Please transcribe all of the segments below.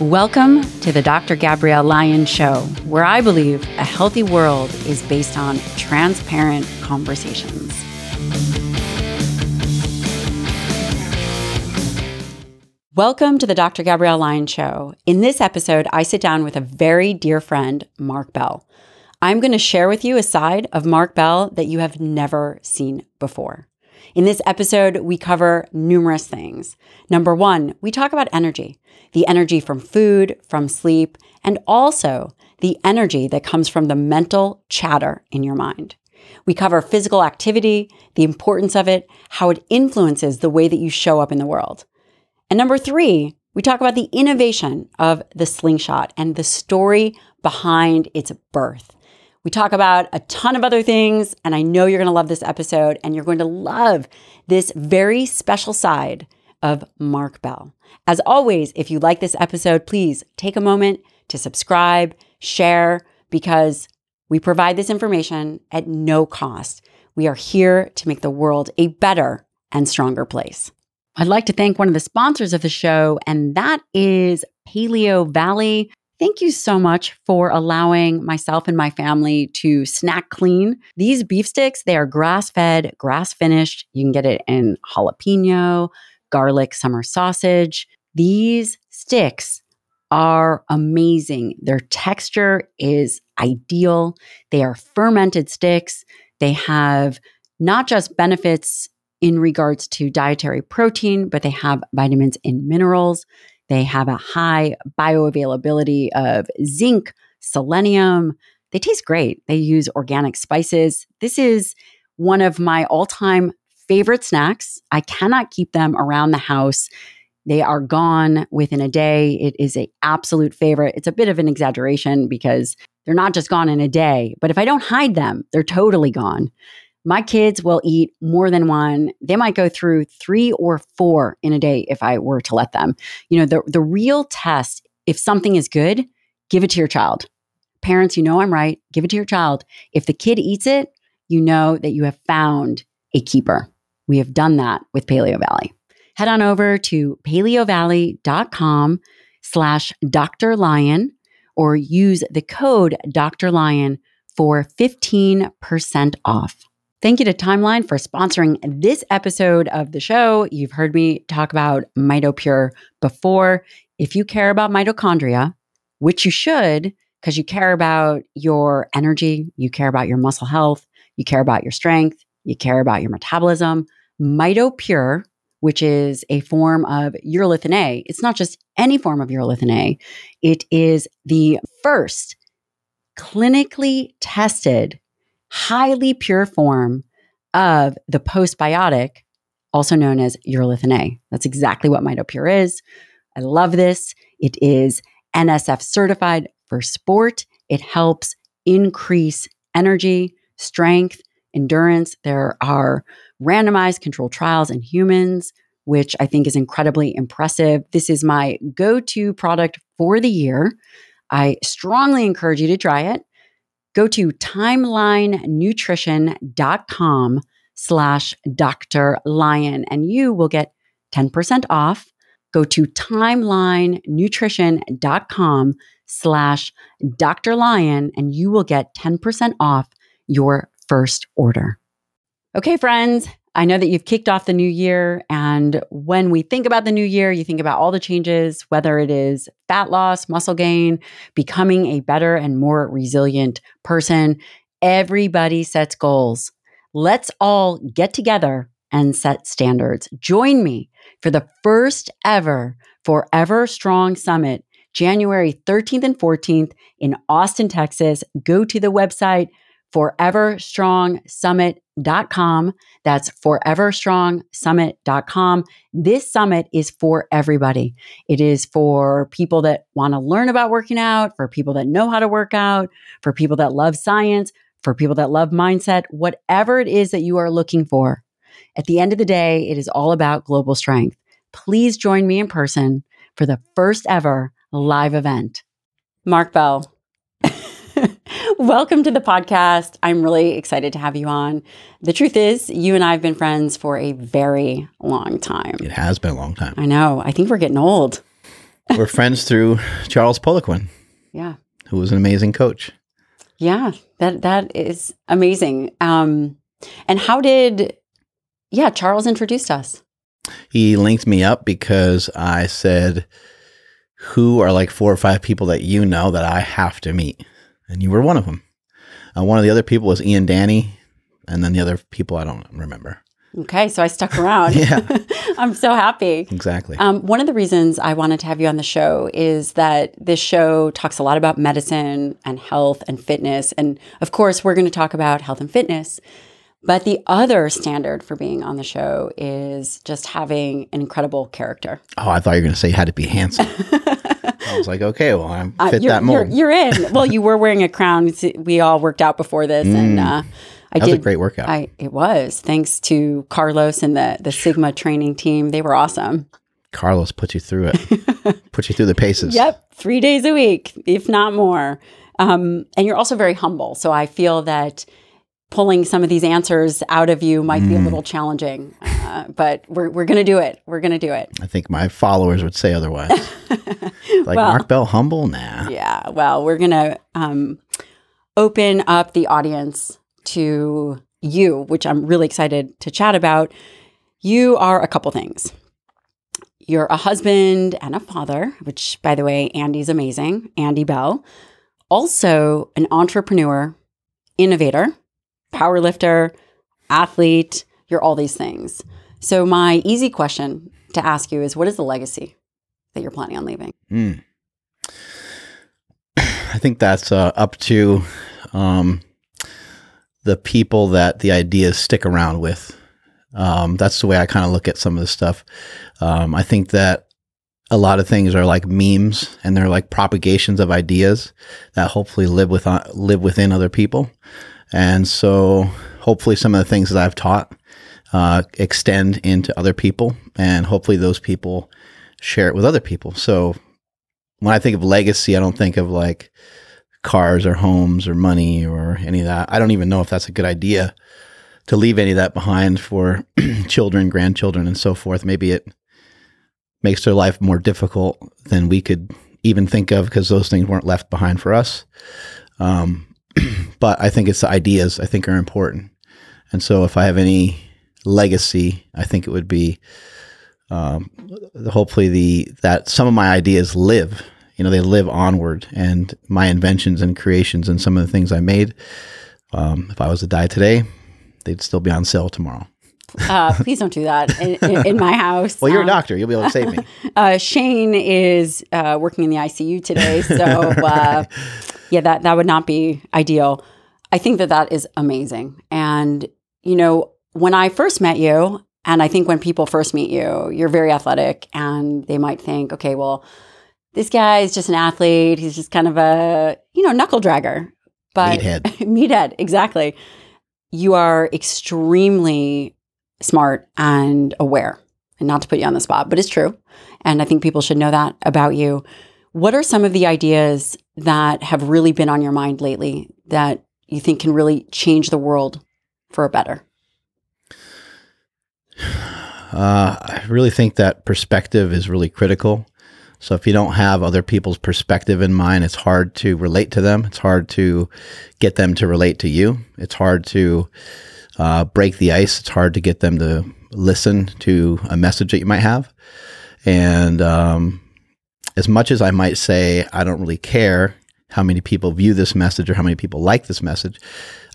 Welcome to the Dr. Gabrielle Lyon Show, where I believe a healthy world is based on transparent conversations. Welcome to the Dr. Gabrielle Lyon Show. In this episode, I sit down with a very dear friend, Mark Bell. I'm going to share with you a side of Mark Bell that you have never seen before. In this episode, we cover numerous things. Number one, we talk about energy the energy from food, from sleep, and also the energy that comes from the mental chatter in your mind. We cover physical activity, the importance of it, how it influences the way that you show up in the world. And number three, we talk about the innovation of the slingshot and the story behind its birth. We talk about a ton of other things, and I know you're going to love this episode and you're going to love this very special side of Mark Bell. As always, if you like this episode, please take a moment to subscribe, share, because we provide this information at no cost. We are here to make the world a better and stronger place. I'd like to thank one of the sponsors of the show, and that is Paleo Valley. Thank you so much for allowing myself and my family to snack clean. These beef sticks, they are grass fed, grass finished. You can get it in jalapeno, garlic, summer sausage. These sticks are amazing. Their texture is ideal. They are fermented sticks. They have not just benefits in regards to dietary protein, but they have vitamins and minerals. They have a high bioavailability of zinc, selenium. They taste great. They use organic spices. This is one of my all time favorite snacks. I cannot keep them around the house. They are gone within a day. It is an absolute favorite. It's a bit of an exaggeration because they're not just gone in a day, but if I don't hide them, they're totally gone. My kids will eat more than one. They might go through three or four in a day if I were to let them. You know, the, the real test, if something is good, give it to your child. Parents, you know I'm right. Give it to your child. If the kid eats it, you know that you have found a keeper. We have done that with Paleo Valley. Head on over to paleovalley.com slash Dr. Lyon or use the code Dr. Lyon for 15% off. Thank you to Timeline for sponsoring this episode of the show. You've heard me talk about MitoPure before. If you care about mitochondria, which you should, because you care about your energy, you care about your muscle health, you care about your strength, you care about your metabolism, MitoPure, which is a form of urolithin A, it's not just any form of urolithin A, it is the first clinically tested highly pure form of the postbiotic, also known as urolithin A. That's exactly what MitoPure is. I love this. It is NSF certified for sport. It helps increase energy, strength, endurance. There are randomized controlled trials in humans, which I think is incredibly impressive. This is my go to product for the year. I strongly encourage you to try it go to timelinenutrition.com slash Dr. Lyon and you will get 10% off. Go to timelinenutrition.com slash Dr. Lyon and you will get 10% off your first order. Okay, friends, I know that you've kicked off the new year. And when we think about the new year, you think about all the changes, whether it is fat loss, muscle gain, becoming a better and more resilient person. Everybody sets goals. Let's all get together and set standards. Join me for the first ever Forever Strong Summit, January 13th and 14th in Austin, Texas. Go to the website foreverstrongsummit.com. That's foreverstrongsummit.com. This summit is for everybody. It is for people that want to learn about working out, for people that know how to work out, for people that love science, for people that love mindset, whatever it is that you are looking for. At the end of the day, it is all about global strength. Please join me in person for the first ever live event. Mark Bell Welcome to the podcast. I'm really excited to have you on. The truth is, you and I have been friends for a very long time. It has been a long time. I know. I think we're getting old. we're friends through Charles Poliquin, Yeah. who was an amazing coach. Yeah. That that is amazing. Um and how did yeah, Charles introduced us. He linked me up because I said, Who are like four or five people that you know that I have to meet? And you were one of them. Uh, one of the other people was Ian Danny, and then the other people I don't remember. Okay, so I stuck around. Yeah. I'm so happy. Exactly. Um, one of the reasons I wanted to have you on the show is that this show talks a lot about medicine and health and fitness. And of course, we're going to talk about health and fitness. But the other standard for being on the show is just having an incredible character. oh, I thought you were going to say you had to be handsome. I was like, okay, well, I Uh, fit you're, that mold. You're, you're in. Well, you were wearing a crown. We all worked out before this, and uh, I Mm. that was did. a great workout. I it was thanks to Carlos and the the Sigma training team. They were awesome. Carlos put you through it, put you through the paces. Yep, three days a week, if not more. Um, and you're also very humble. So I feel that pulling some of these answers out of you might be a Mm. little challenging, uh, but we're, we're going to do it. We're going to do it. I think my followers would say otherwise. like Well- Mark Bell, humble, nah. Yeah. Well, we're going to um, open up the audience to you, which I'm really excited to chat about. You are a couple things. You're a husband and a father, which, by the way, Andee's amazing, Andee Bell. Also, an entrepreneur, innovator, power lifter, athlete. You're all these things. So, my easy question to ask you is what is the legacy that you're planning on leaving? Mm. I think that's uh, up to um, the people that the ideas stick around with. Um, that's the way I kind of look at some of this stuff. Um, I think that a lot of things are like memes and they're like propagations of ideas that hopefully live with uh, live within other people. And so hopefully some of the things that I've taught uh, extend into other people and hopefully those people share it with other people. So when I think of legacy, I don't think of like cars or homes or money or any of that. I don't even know if that's a good idea to leave any of that behind for children, grandchildren, and so forth. Maybe it makes their life more difficult than we could even think of because those things weren't left behind for us. Um, but I think it's the ideas I think are important. And so if I have any legacy, I think it would be um, hopefully the that some of my ideas live you know they live onward and my inventions and creations and some of the things i made um, if i was to die today they'd still be on sale tomorrow Uh, please don't do that in, in, in my house. well you're a Um, doctor you'll be able to save me Uh, Shane is uh, working in the ICU today, so uh, yeah, that that would not be ideal. I think that that is amazing, and you know, when I first met you, and I think when people first meet you, you're very athletic, and they might think, okay, well, this guy is just an athlete. He's just kind of a you know knuckle dragger, but meathead meathead, exactly. You are extremely smart and aware. And not to put you on the spot, but it's true. And I think people should know that about you. What are some of the ideas that have really been on your mind lately that you think can really change the world for a better? uh, i really think that perspective is really critical so if you don't have other people's perspective in mind it's hard to relate to them it's hard to get them to relate to you it's hard to uh, break the ice. It's hard to get them to listen to a message that you might have. And um, as much as i might say i don't really care how many people view this message or how many people like this message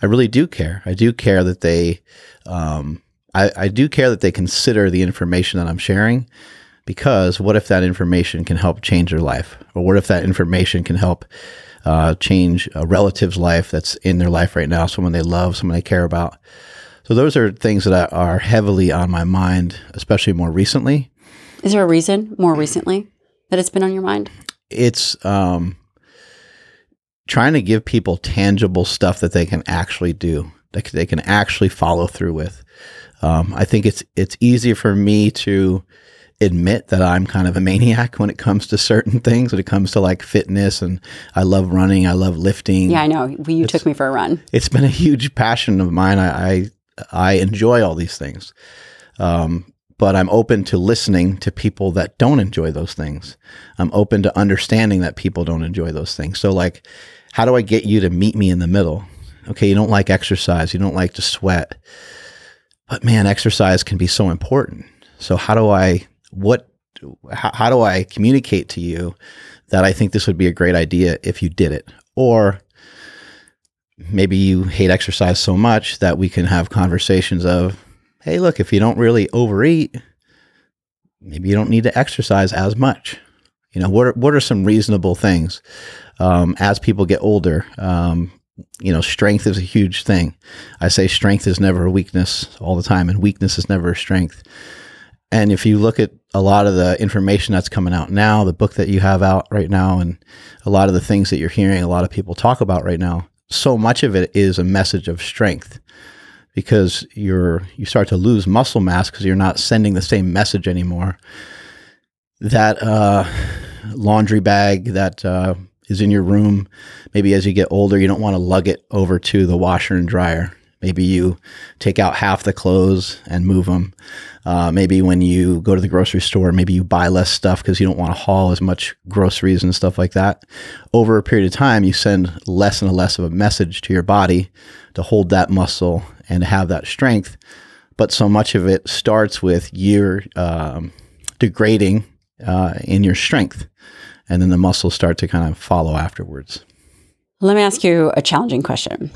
i really do care. I do care that they um, I, I do care that they consider the information that i'm sharing because what if that information can help change their life? Or what if that information can help uh, change a relative's life that's in their life right now someone they love someone they care about so those are things that are heavily on my mind especially more recently Is there a reason more recently that it's been on your mind? it's um, trying to give people tangible stuff that they can actually do that they can actually follow through with um, i think it's it's easy for me to admit that i'm kind of a maniac when it comes to certain things when it comes to like fitness and i love running i love lifting Yeah, I know. You took me for a run. it's been a huge passion of mine. I I, I enjoy all these things, um, but I'm open to listening to people that don't enjoy those things. I'm open to understanding that people don't enjoy those things. So, like, how do I get you to meet me in the middle? Okay, you don't like exercise, you don't like to sweat, but man, exercise can be so important. So, how do I, what, how, how do I communicate to you that I think this would be a great idea if you did it? Or maybe you hate exercise so much that we can have conversations of, hey, look, if you don't really overeat, maybe you don't need to exercise as much. You know, what are, what are some reasonable things um, as people get older? Um, you know, strength is a huge thing. I say strength is never a weakness all the time, and weakness is never a strength. And if you look at a lot of the information that's coming out now, the book that you have out right now, and a lot of the things that you're hearing a lot of people talk about right now, so much of it is a message of strength because you're you start to lose muscle mass because you're not sending the same message anymore. That uh, laundry bag that uh, is in your room, maybe as you get older, you don't want to lug it over to the washer and dryer. Maybe you take out half the clothes and move them. Uh, maybe when you go to the grocery store, maybe you buy less stuff because you don't want to haul as much groceries and stuff like that. Over a period of time, you send less and less of a message to your body to hold that muscle and have that strength. But so much of it starts with you um, degrading uh, in your strength, and then the muscles start to kind of follow afterwards. Let me ask you a challenging question.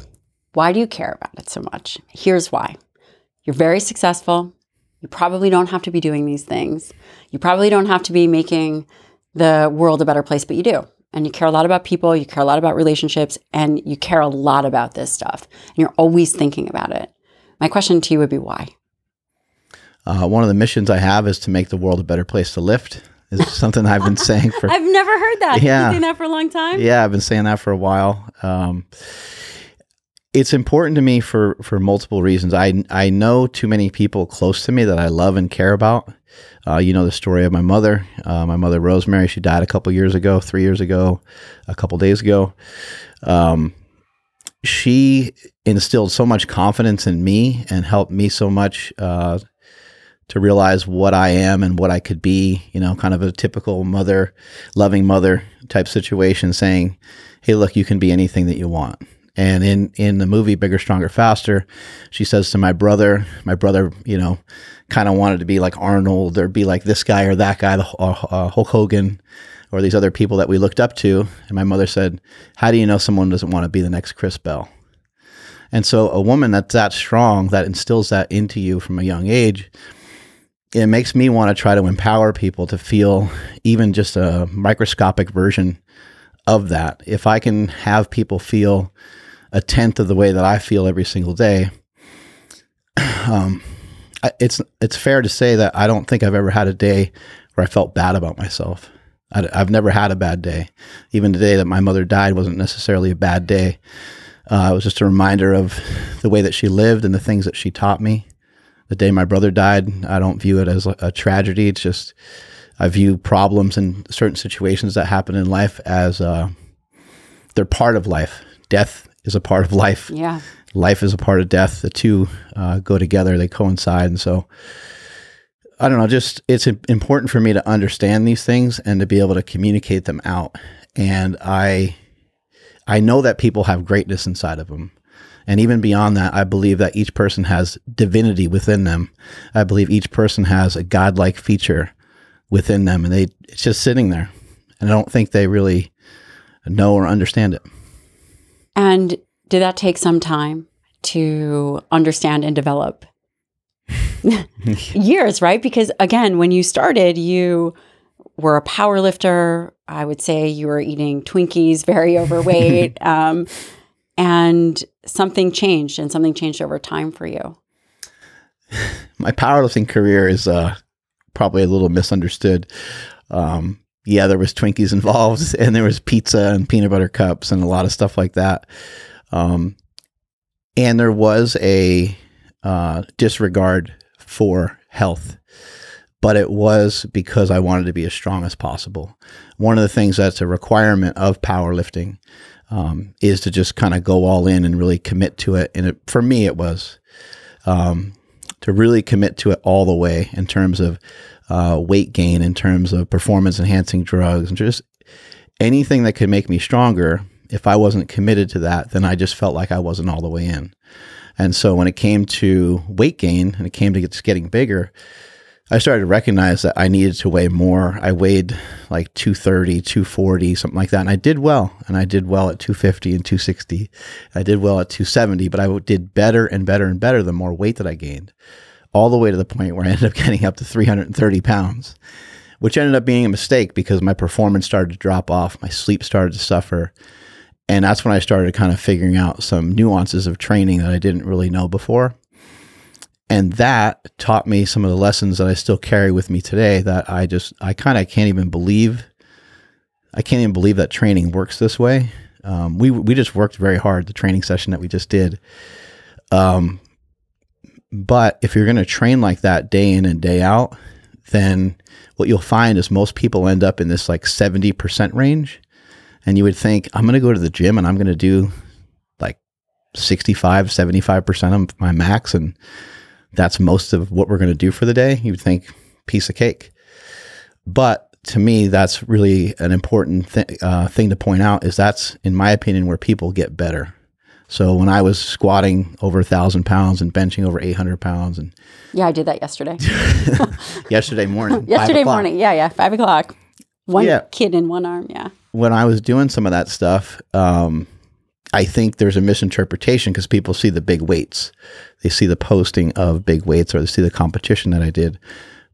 Why do you care about it so much? Here's why. You're very successful. You probably don't have to be doing these things. You probably don't have to be making the world a better place, but you do. And you care a lot about people, you care a lot about relationships, and you care a lot about this stuff. And you're always thinking about it. My question to you would be why? Uh, one of the missions I have is to make the world a better place to lift. Is something I've been saying for. I've never heard that. Yeah. You've been saying that for a long time. Yeah, I've been saying that for a while. Um, it's important to me for for multiple reasons. I I know too many people close to me that I love and care about. Uh, you know the story of my mother. Uh, my mother Rosemary. She died a couple years ago, three years ago, a couple days ago. Um, she instilled so much confidence in me and helped me so much uh, to realize what I am and what I could be. You know, kind of a typical mother, loving mother type situation, saying, "Hey, look, you can be anything that you want." And in in the movie Bigger, Stronger, Faster, she says to my brother, my brother, you know, kind of wanted to be like Arnold or be like this guy or that guy, the uh, uh, Hulk Hogan, or these other people that we looked up to. And my mother said, "How do you know someone doesn't want to be the next Chris Bell?" And so, a woman that's that strong, that instills that into you from a young age, it makes me want to try to empower people to feel even just a microscopic version of that. If I can have people feel a tenth of the way that I feel every single day, um, it's it's fair to say that I don't think I've ever had a day where I felt bad about myself. I, have never had a bad day. Even the day that my mother died wasn't necessarily a bad day. Uh, it was just a reminder of the way that she lived and the things that she taught me. The day my brother died, I don't view it as a, tragedy. It's just I view problems and certain situations that happen in life as uh, they're part of life. Death is a part of life. Yeah. Life is a part of death. The two uh, go together, they coincide. And so, I don't know, just it's important for me to understand these things and to be able to communicate them out. And I, I know that people have greatness inside of them. And even beyond that, I believe that each person has divinity within them. I believe each person has a godlike feature within them, and they it's just sitting there. And I don't think they really know or understand it. And did that take some time to understand and develop? Years, right? Because again, when you started, you were a power lifter. I would say you were eating Twinkies, very overweight. um, and something changed, and something changed over time for you. My powerlifting career is uh, probably a little misunderstood. Um, yeah, there was Twinkies involved, and there was pizza and peanut butter cups and a lot of stuff like that. Um, and there was a uh, disregard for health, but it was because I wanted to be as strong as possible. One of the things that's a requirement of powerlifting um, is to just kind of go all in and really commit to it. And it, for me, it was. Um, to really commit to it all the way in terms of uh, weight gain, in terms of performance enhancing drugs, and just anything that could make me stronger. If I wasn't committed to that, then I just felt like I wasn't all the way in. And so when it came to weight gain and it came to just getting bigger, I started to recognize that I needed to weigh more. I weighed like 230, 240, something like that. And I did well. And I did well at 250 and 260. I did well at 270, but I did better and better and better the more weight that I gained, all the way to the point where I ended up getting up to 330 pounds, which ended up being a mistake because my performance started to drop off. My sleep started to suffer. And that's when I started kind of figuring out some nuances of training that I didn't really know before. And that taught me some of the lessons that I still carry with me today that I just, I kind of can't even believe. I can't even believe that training works this way. Um, we, we just worked very hard, the training session that we just did. Um, but if you're going to train like that day in and day out, then what you'll find is most people end up in this like 70% range. And you would think i'm going to go to the gym and i'm going to do like 65 75% of my max and that's most of what we're going to do for the day. You would think piece of cake. But to me that's really an important th- uh, thing to point out is that's in my opinion where people get better so when I was squatting over a thousand pounds and benching over 800 pounds and yeah, I did that yesterday. yesterday morning, yesterday morning. Yeah. Yeah. Five o'clock. One yeah. kid in one arm. Yeah when I was doing some of that stuff, um, I think there's a misinterpretation because people see the big weights. They see the posting of big weights or they see the competition that I did,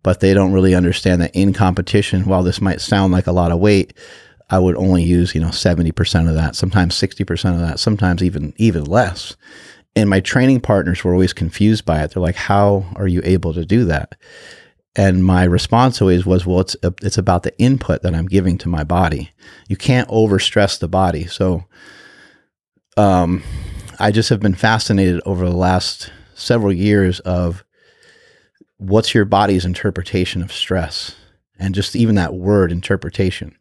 but they don't really understand that in competition, while this might sound like a lot of weight, I would only use, you know, 70% of that, sometimes 60% of that, sometimes even even less. And my training partners were always confused by it. They're like, "How are you able to do that?" and my response always was well it's it's about the input that i'm giving to my body you can't overstress the body so um i just have been fascinated over the last several years of what's your body's interpretation of stress and just even that word interpretation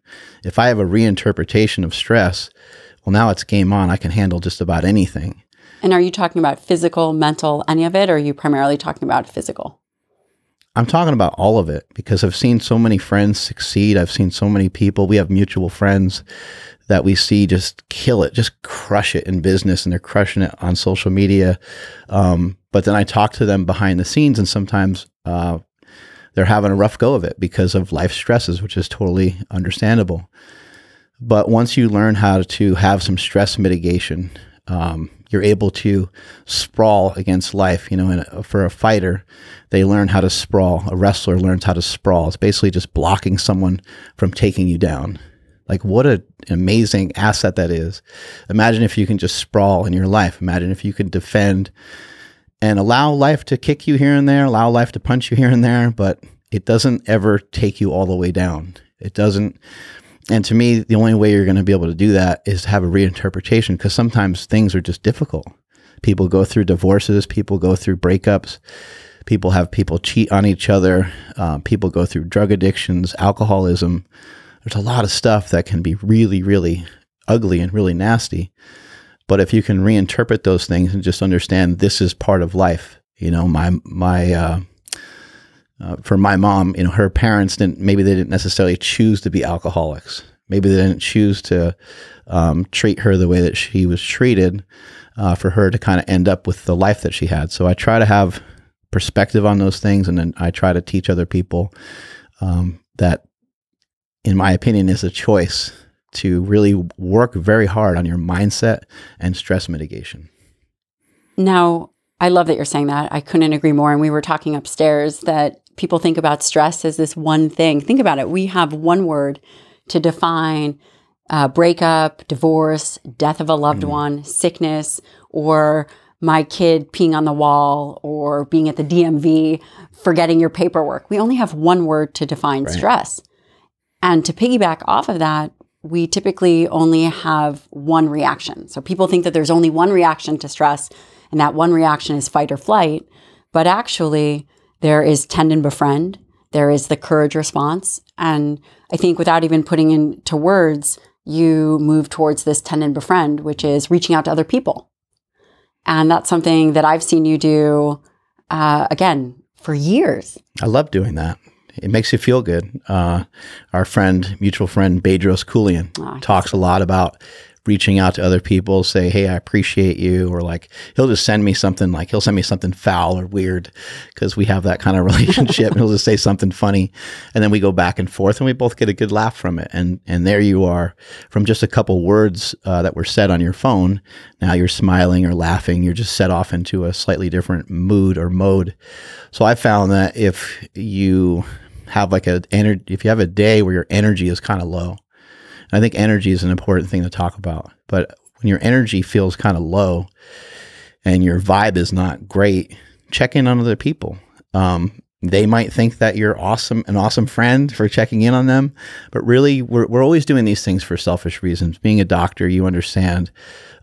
if i have a reinterpretation of stress well now it's game on i can handle just about anything and are you talking about physical mental any of it or are you primarily talking about physical I'm talking about all of it because I've seen so many friends succeed. I've seen so many people. We have mutual friends that we see just kill it, just crush it in business, and they're crushing it on social media. Um, but then I talk to them behind the scenes, and sometimes uh, they're having a rough go of it because of life stresses, which is totally understandable. But once you learn how to have some stress mitigation, um, you're able to sprawl against life. You know, and for a fighter, they learn how to sprawl. A wrestler learns how to sprawl. It's basically just blocking someone from taking you down. Like what an amazing asset that is. Imagine if you can just sprawl in your life. Imagine if you can defend and allow life to kick you here and there, allow life to punch you here and there, but it doesn't ever take you all the way down. It doesn't and to me, the only way you're going to be able to do that is to have a reinterpretation because sometimes things are just difficult. People go through divorces, people go through breakups, people have people cheat on each other, uh, people go through drug addictions, alcoholism. There's a lot of stuff that can be really, really ugly and really nasty. But if you can reinterpret those things and just understand this is part of life, you know, my my uh, uh, for my mom, you know, her parents didn't, maybe they didn't necessarily choose to be alcoholics. Maybe they didn't choose to um, treat her the way that she was treated uh, for her to kind of end up with the life that she had. So I try to have perspective on those things. And then I try to teach other people um, that, in my opinion, is a choice to really work very hard on your mindset and stress mitigation. Now, I love that you're saying that. I couldn't agree more. And we were talking upstairs that people think about stress as this one thing. Think about it. We have one word to define uh, breakup, divorce, death of a loved mm. one, sickness, or my kid peeing on the wall, or being at the DMV, forgetting your paperwork. We only have one word to define right. stress. And to piggyback off of that, we typically only have one reaction. So people think that there's only one reaction to stress, and that one reaction is fight or flight. But actually, there is tend and befriend. There is the courage response. And I think without even putting into words, you move towards this tend and befriend, which is reaching out to other people. And that's something that I've seen you do uh, again for years. I love doing that. It makes you feel good. Uh, our friend, mutual friend, Bedros Keuilian, Oh, talks a lot about reaching out to other people, say, Hey, I appreciate you. Or like, he'll just send me something like, he'll send me something foul or weird because we have that kind of relationship. and he'll just say something funny. And then we go back and forth and we both get a good laugh from it. And, and there you are from just a couple words uh, that were said on your phone. Now you're smiling or laughing. You're just set off into a slightly different mood or mode. So I found that if you have like a energy, if you have a day where your energy is kind of low, I think energy is an important thing to talk about. But when your energy feels kind of low and your vibe is not great, check in on other people. Um, they might think that you're awesome, an awesome friend for checking in on them, but really, we're, we're always doing these things for selfish reasons. Being a doctor, you understand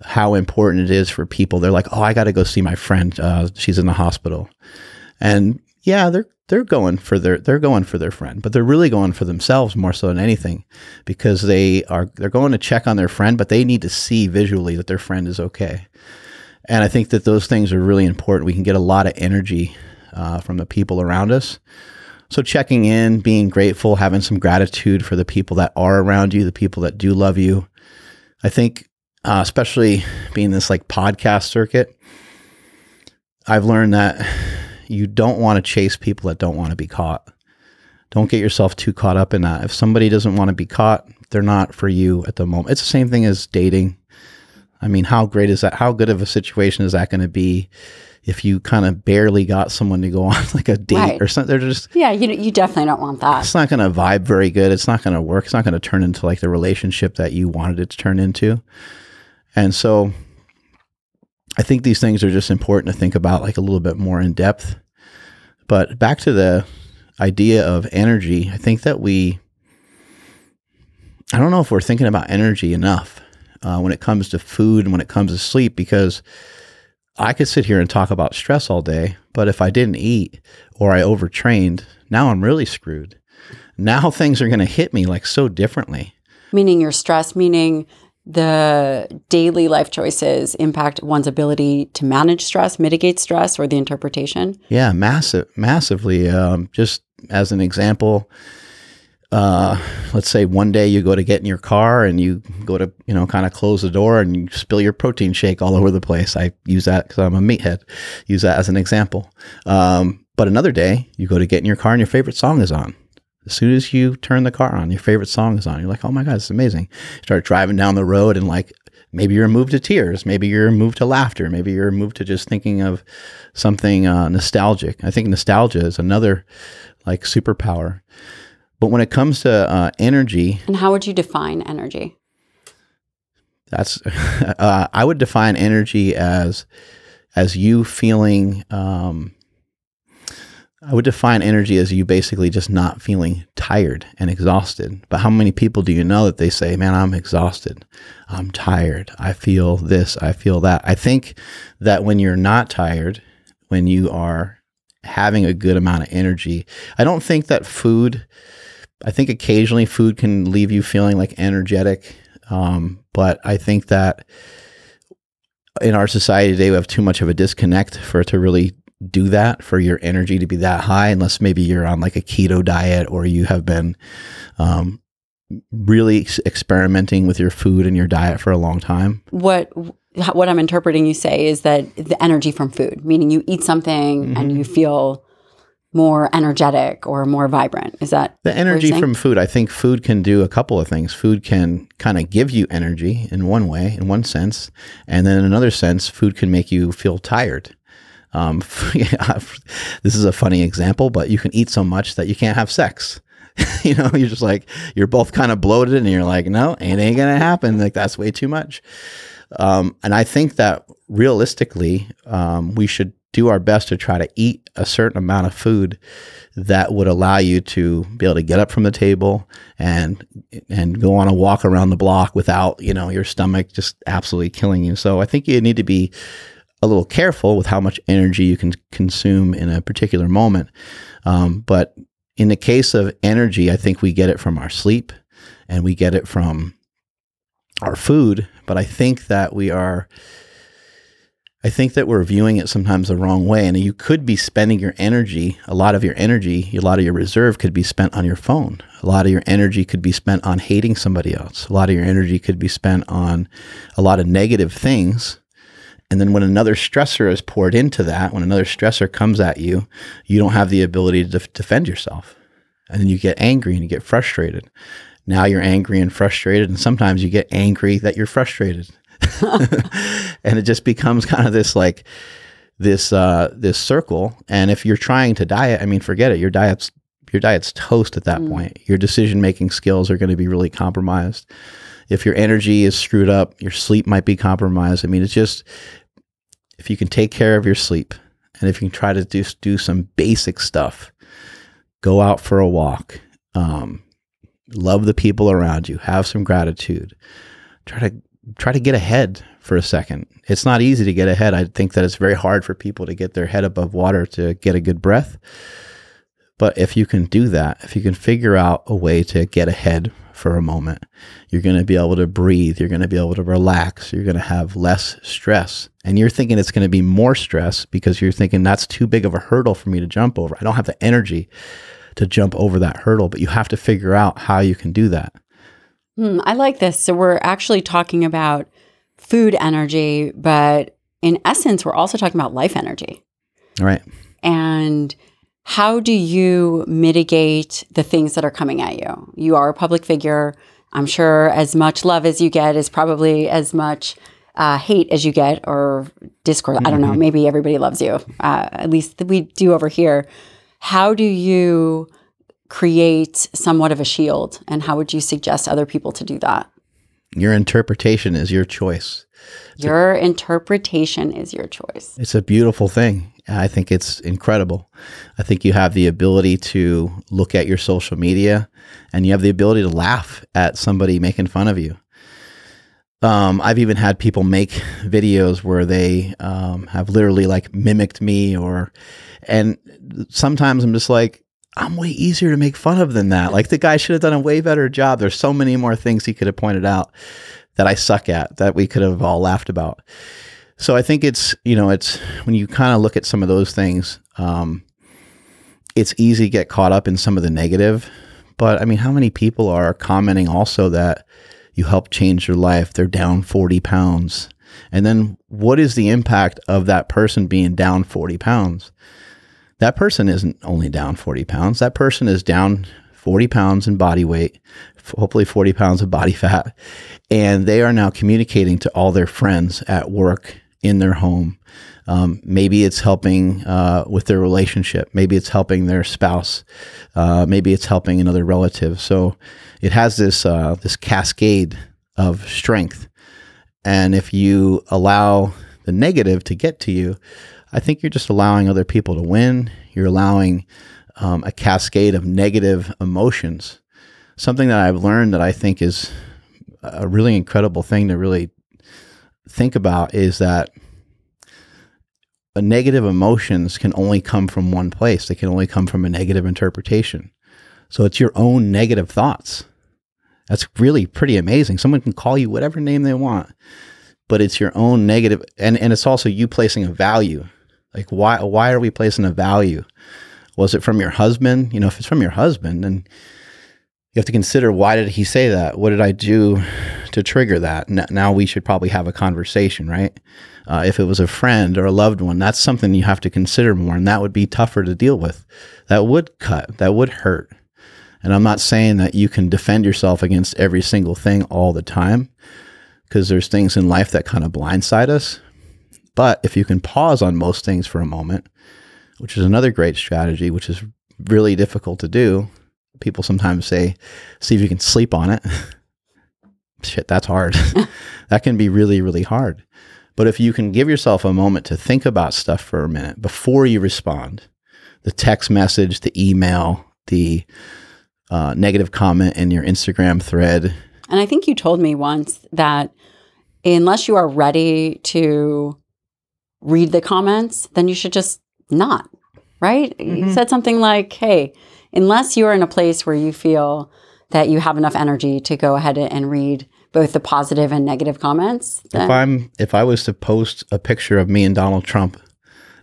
how important it is for people. They're like, oh, I got to go see my friend. Uh, she's in the hospital, and yeah, they're they're going for their they're going for their friend, but they're really going for themselves more so than anything, because they are they're going to check on their friend, but they need to see visually that their friend is okay. And I think that those things are really important. We can get a lot of energy uh, from the people around us. So checking in, being grateful, having some gratitude for the people that are around you, the people that do love you. I think, uh, especially being this like podcast circuit, I've learned that you don't want to chase people that don't want to be caught. Don't get yourself too caught up in that. If somebody doesn't want to be caught, they're not for you at the moment. It's the same thing as dating. I mean, how great is that? How good of a situation is that going to be if you kind of barely got someone to go on like a date Right. or something? They're just, Yeah, you you definitely don't want that. it's not going to vibe very good. It's not going to work. It's not going to turn into like the relationship that you wanted it to turn into. And so I think these things are just important to think about like a little bit more in depth. But back to the idea of energy, I think that we, I don't know if we're thinking about energy enough uh, when it comes to food and when it comes to sleep because I could sit here and talk about stress all day, but if I didn't eat or I overtrained, now I'm really screwed. Now things are going to hit me like so differently. meaning your stress, meaning the daily life choices impact one's ability to manage stress, mitigate stress, or the interpretation. Yeah, massive, massively. Um, just as an example, uh, let's say one day you go to get in your car and you go to, you know, kind of close the door and you spill your protein shake all over the place. I use that because I'm a meathead. Use that as an example. Um, but another day you go to get in your car and your favorite song is on. As soon as you turn the car on, your favorite song is on. You're like, oh my God, it's amazing. You start driving down the road and like maybe you're moved to tears. Maybe you're moved to laughter. Maybe you're moved to just thinking of something uh, nostalgic. I think nostalgia is another like superpower. But when it comes to uh, energy, And how would you define energy? that's uh, I would define energy as as you feeling. Um, I would define energy as you basically just not feeling tired and exhausted. But how many people do you know that they say, "Man, I'm exhausted. I'm tired. I feel this. I feel that." I think that when you're not tired, when you are having a good amount of energy, I don't think that food. I think occasionally food can leave you feeling like energetic, um, but I think that in our society today, we have too much of a disconnect for it to really do that, for your energy to be that high, unless maybe you're on like a keto diet or you have been um, really ex- experimenting with your food and your diet for a long time. What what I'm interpreting you say is that the energy from food, meaning you eat something and you feel more energetic or more vibrant. Is that The energy from food, I think food can do a couple of things. Food can kind of give you energy in one way, in one sense. And then in another sense, food can make you feel tired. Um, this is a funny example, but you can eat so much that you can't have sex. you know, you're just like, you're both kind of bloated and you're like, no, it ain't going to happen. Like, that's way too much. Um, and I think that realistically, um, we should do our best to try to eat a certain amount of food that would allow you to be able to get up from the table and and go on a walk around the block without you know your stomach just absolutely killing you. So I think you need to be a little careful with how much energy you can consume in a particular moment. Um, but in the case of energy, I think we get it from our sleep and we get it from our food. But I think that we are I think that we're viewing it sometimes the wrong way. And you could be spending your energy, a lot of your energy, a lot of your reserve could be spent on your phone. A lot of your energy could be spent on hating somebody else. A lot of your energy could be spent on a lot of negative things. And then when another stressor is poured into that, when another stressor comes at you, you don't have the ability to def- defend yourself. And then you get angry and you get frustrated. Now you're angry and frustrated. And sometimes you get angry that you're frustrated. and it just becomes kind of this like this uh, this circle. And if you're trying to diet, I mean, forget it. Your diet's your diet's toast at that mm. point. Your decision making skills are going to be really compromised. If your energy is screwed up, your sleep might be compromised. I mean, it's just if you can take care of your sleep and if you can try to do do some basic stuff, go out for a walk, um, love the people around you, have some gratitude, try to try to get ahead for a second. It's not easy to get ahead. I think that it's very hard for people to get their head above water to get a good breath. But if you can do that, if you can figure out a way to get ahead for a moment, you're going to be able to breathe. You're going to be able to relax. You're going to have less stress. And you're thinking it's going to be more stress because you're thinking that's too big of a hurdle for me to jump over. I don't have the energy to jump over that hurdle, but you have to figure out how you can do that. Hmm, I like this. So we're actually talking about food energy, but in essence, we're also talking about life energy. Right. And how do you mitigate the things that are coming at you? You are a public figure. I'm sure as much love as you get is probably as much uh, hate as you get or discord. Mm-hmm. I don't know. Mm-hmm. Maybe everybody loves you. Uh, at least we do over here. How do you create somewhat of a shield? And how would you suggest other people to do that? Your interpretation is your choice. Your interpretation is your choice. It's a beautiful thing. I think it's incredible. I think you have the ability to look at your social media and you have the ability to laugh at somebody making fun of you. Um, I've even had people make videos where they um, have literally like mimicked me or, and sometimes I'm just like, I'm way easier to make fun of than that. Like the guy should have done a way better job. There's so many more things he could have pointed out that I suck at that we could have all laughed about. So I think it's, you know, it's when you kind of look at some of those things, um, it's easy to get caught up in some of the negative. But I mean, how many people are commenting also that you helped change their life? They're down 40 pounds. And then what is the impact of that person being down 40 pounds? that person isn't only down 40 pounds. That person is down 40 pounds in body weight, hopefully 40 pounds of body fat. And they are now communicating to all their friends at work, in their home. Um, maybe it's helping uh, with their relationship. Maybe it's helping their spouse. Uh, maybe it's helping another relative. So it has this uh, this cascade of strength. And if you allow the negative to get to you, I think you're just allowing other people to win. You're allowing um, a cascade of negative emotions. Something that I've learned that I think is a really incredible thing to really think about is that negative emotions can only come from one place. They can only come from a negative interpretation. So it's your own negative thoughts. That's really pretty amazing. Someone can call you whatever name they want, but it's your own negative, and, and it's also you placing a value like why why are we placing a value? Was it from your husband? You know, if it's from your husband, then you have to consider why did he say that? What did I do to trigger that? Now we should probably have a conversation, right? Uh, if it was a friend or a loved one, that's something you have to consider more, and that would be tougher to deal with. That would cut. That would hurt. And I'm not saying that you can defend yourself against every single thing all the time, because there's things in life that kind of blindside us. But if you can pause on most things for a moment, which is another great strategy, which is really difficult to do, people sometimes say, see if you can sleep on it. Shit, that's hard. that can be really, really hard. But if you can give yourself a moment to think about stuff for a minute before you respond, the text message, the email, the uh, negative comment in your Instagram thread. And I think you told me once that unless you are ready to read the comments, then you should just not, right? Mm-hmm. You said something like, hey, unless you're in a place where you feel that you have enough energy to go ahead and read both the positive and negative comments. If I'm if I was to post a picture of me and Donald Trump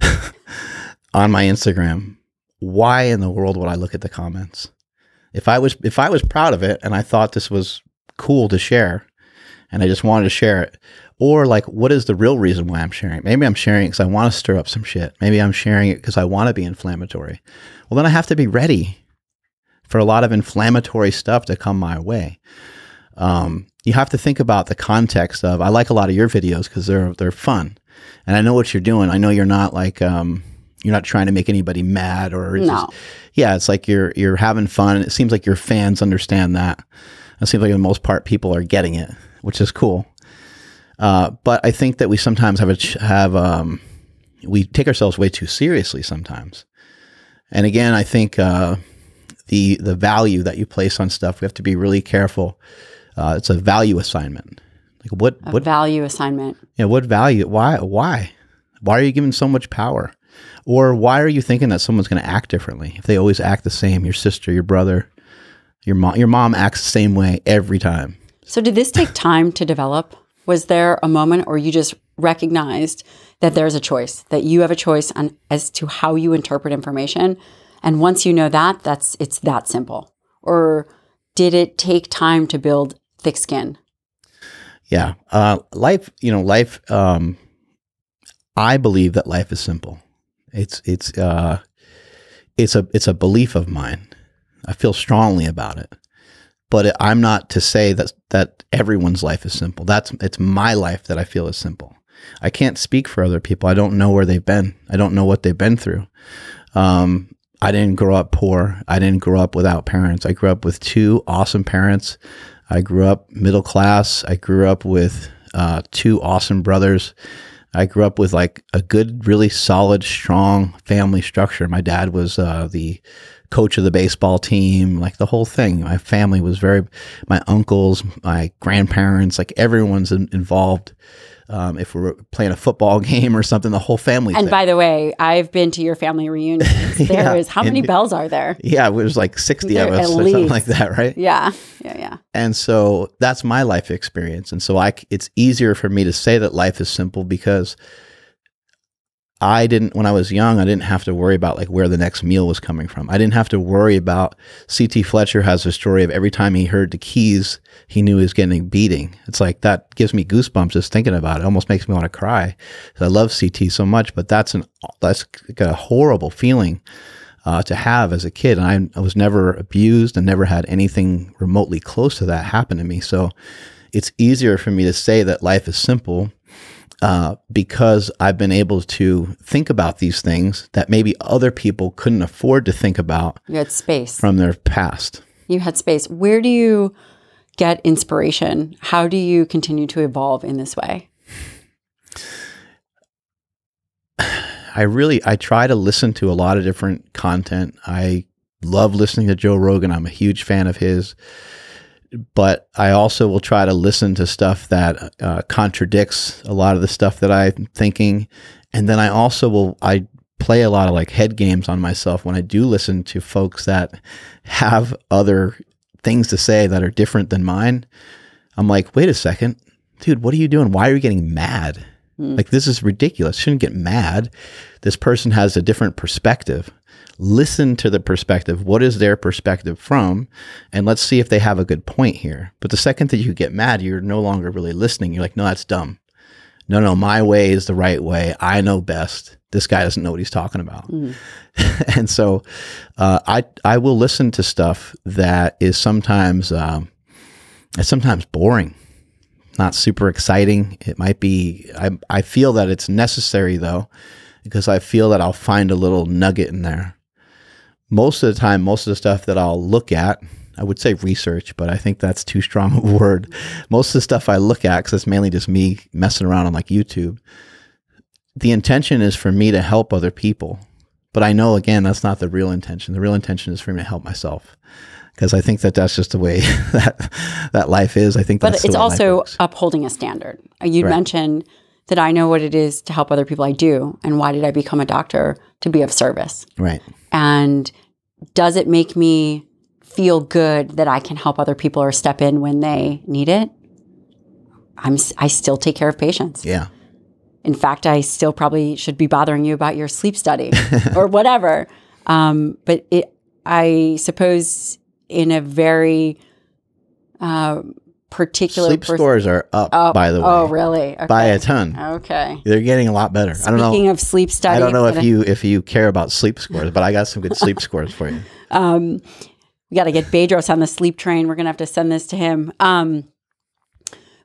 on my Instagram, why in the world would I look at the comments? If I was if I was proud of it and I thought this was cool to share and I just wanted to share it, or like what is the real reason why I'm sharing? Maybe I'm sharing because I want to stir up some shit. Maybe I'm sharing it because I want to be inflammatory. Well, then I have to be ready for a lot of inflammatory stuff to come my way. Um, you have to think about the context of. I like a lot of your videos because they're they're fun, and I know what you're doing. I know you're not like um, you're not trying to make anybody mad or it's No. just- yeah, it's like you're you're having fun. It seems like your fans understand that. It seems like for the most part people are getting it, which is cool. Uh, but I think that we sometimes have a ch- have um, we take ourselves way too seriously sometimes. And again, I think uh, the the value that you place on stuff, we have to be really careful. Uh, it's a value assignment. Like what a what value assignment. yeah, what value? Why? Why? Why are you giving so much power? Or why are you thinking that someone's going to act differently if they always act the same? Your sister, your brother, your mom. Your mom acts the same way every time. So, did this take time to develop? Was there a moment, or you just recognized that there's a choice, that you have a choice on as to how you interpret information, and once you know that, that's it's that simple? Or did it take time to build thick skin? Yeah. Uh, life, you know, life. Um, I believe that life is simple. It's it's uh, it's a it's a belief of mine. I feel strongly about it, but I'm not to say that that everyone's life is simple. That's it's my life that I feel is simple. I can't speak for other people. I don't know where they've been. I don't know what they've been through. Um, I didn't grow up poor. I didn't grow up without parents. I grew up with two awesome parents. I grew up middle class. I grew up with uh, two awesome brothers. I grew up with like a good, really solid, strong family structure. My dad was uh, the coach of the baseball team, like the whole thing. My family was very, my uncles, my grandparents, like everyone's in, involved. Um, if we're playing a football game or something, the whole family. And by the way, I've been to your family reunions. There is Yeah, how many and- Bells are there? yeah, it was like 60 There of us or something like that, right? Yeah, yeah, yeah. And so that's my life experience. And so I, it's easier for me to say that life is simple because I didn't, when I was young, I didn't have to worry about like where the next meal was coming from. I didn't have to worry about CT Fletcher has a story of every time he heard the keys, he knew he was getting beating. It's like that gives me goosebumps just thinking about it. It almost makes me want to cry. I love CT so much, but that's an, that's like a horrible feeling uh, to have as a kid. And I, I was never abused and never had anything remotely close to that happen to me. So it's easier for me to say that life is simple uh, because I've been able to think about these things that maybe other people couldn't afford to think about You had space. from their past. You had space. Where do you get inspiration? How do you continue to evolve in this way? I really I try to listen to a lot of different content. I love listening to Joe Rogan. I'm a huge fan of his. But I also will try to listen to stuff that uh, contradicts a lot of the stuff that I'm thinking, and then I also will I play a lot of like head games on myself when I do listen to folks that have other things to say that are different than mine. I'm like, wait a second, dude, what are you doing? Why are you getting mad? Like, this is ridiculous. Shouldn't get mad. This person has a different perspective. Listen to the perspective. What is their perspective from? And let's see if they have a good point here. But the second that you get mad, you're no longer really listening. You're like, no, that's dumb. No, no, my way is the right way. I know best. This guy doesn't know what he's talking about. and so uh, I, I will listen to stuff that is sometimes, um, it's sometimes boring not super exciting. It might be, I, I feel that it's necessary though, because I feel that I'll find a little nugget in there. Most of the time, most of the stuff that I'll look at, I would say research, but I think that's too strong a word. Most of the stuff I look at, because it's mainly just me messing around on like YouTube, the intention is for me to help other people. But I know, again, that's not the real intention. The real intention is for me to help myself. Because I think that that's just the way that that life is. I think But that's the it's also upholding a standard. You Right. mentioned that I know what it is to help other people. I do. And why did I become a doctor? To be of service. right. And does it make me feel good that I can help other people or step in when they need it, I'm I still take care of patients. Yeah. In fact, I still probably should be bothering you about your sleep study or whatever. Um, but it, I suppose, in a very uh, particular Sleep scores are up, Oh, by the way, Oh, really? Okay. by a ton. Okay. They're getting a lot better. I don't know. Speaking of sleep study, I don't know if you if you care about sleep scores, but I got some good sleep scores for you. Um, we got to get Bedros on the sleep train. We're gonna have to send this to him. Um,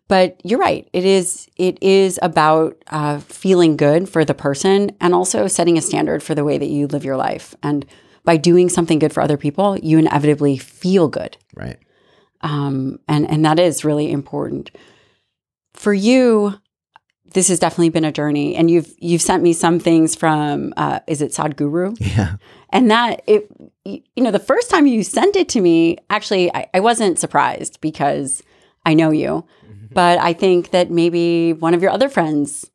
but you're right. It is. It is about uh, feeling good for the person, and also setting a standard for the way that you live your life. And by doing something good for other people, you inevitably feel good. Right. Um, and and that is really important for you. This has definitely been a journey, and you've you've sent me some things from. Uh, is it Sadhguru? Yeah. And that it, you know, the first time you sent it to me, actually, I, I wasn't surprised because I know you, but I think that maybe one of your other friends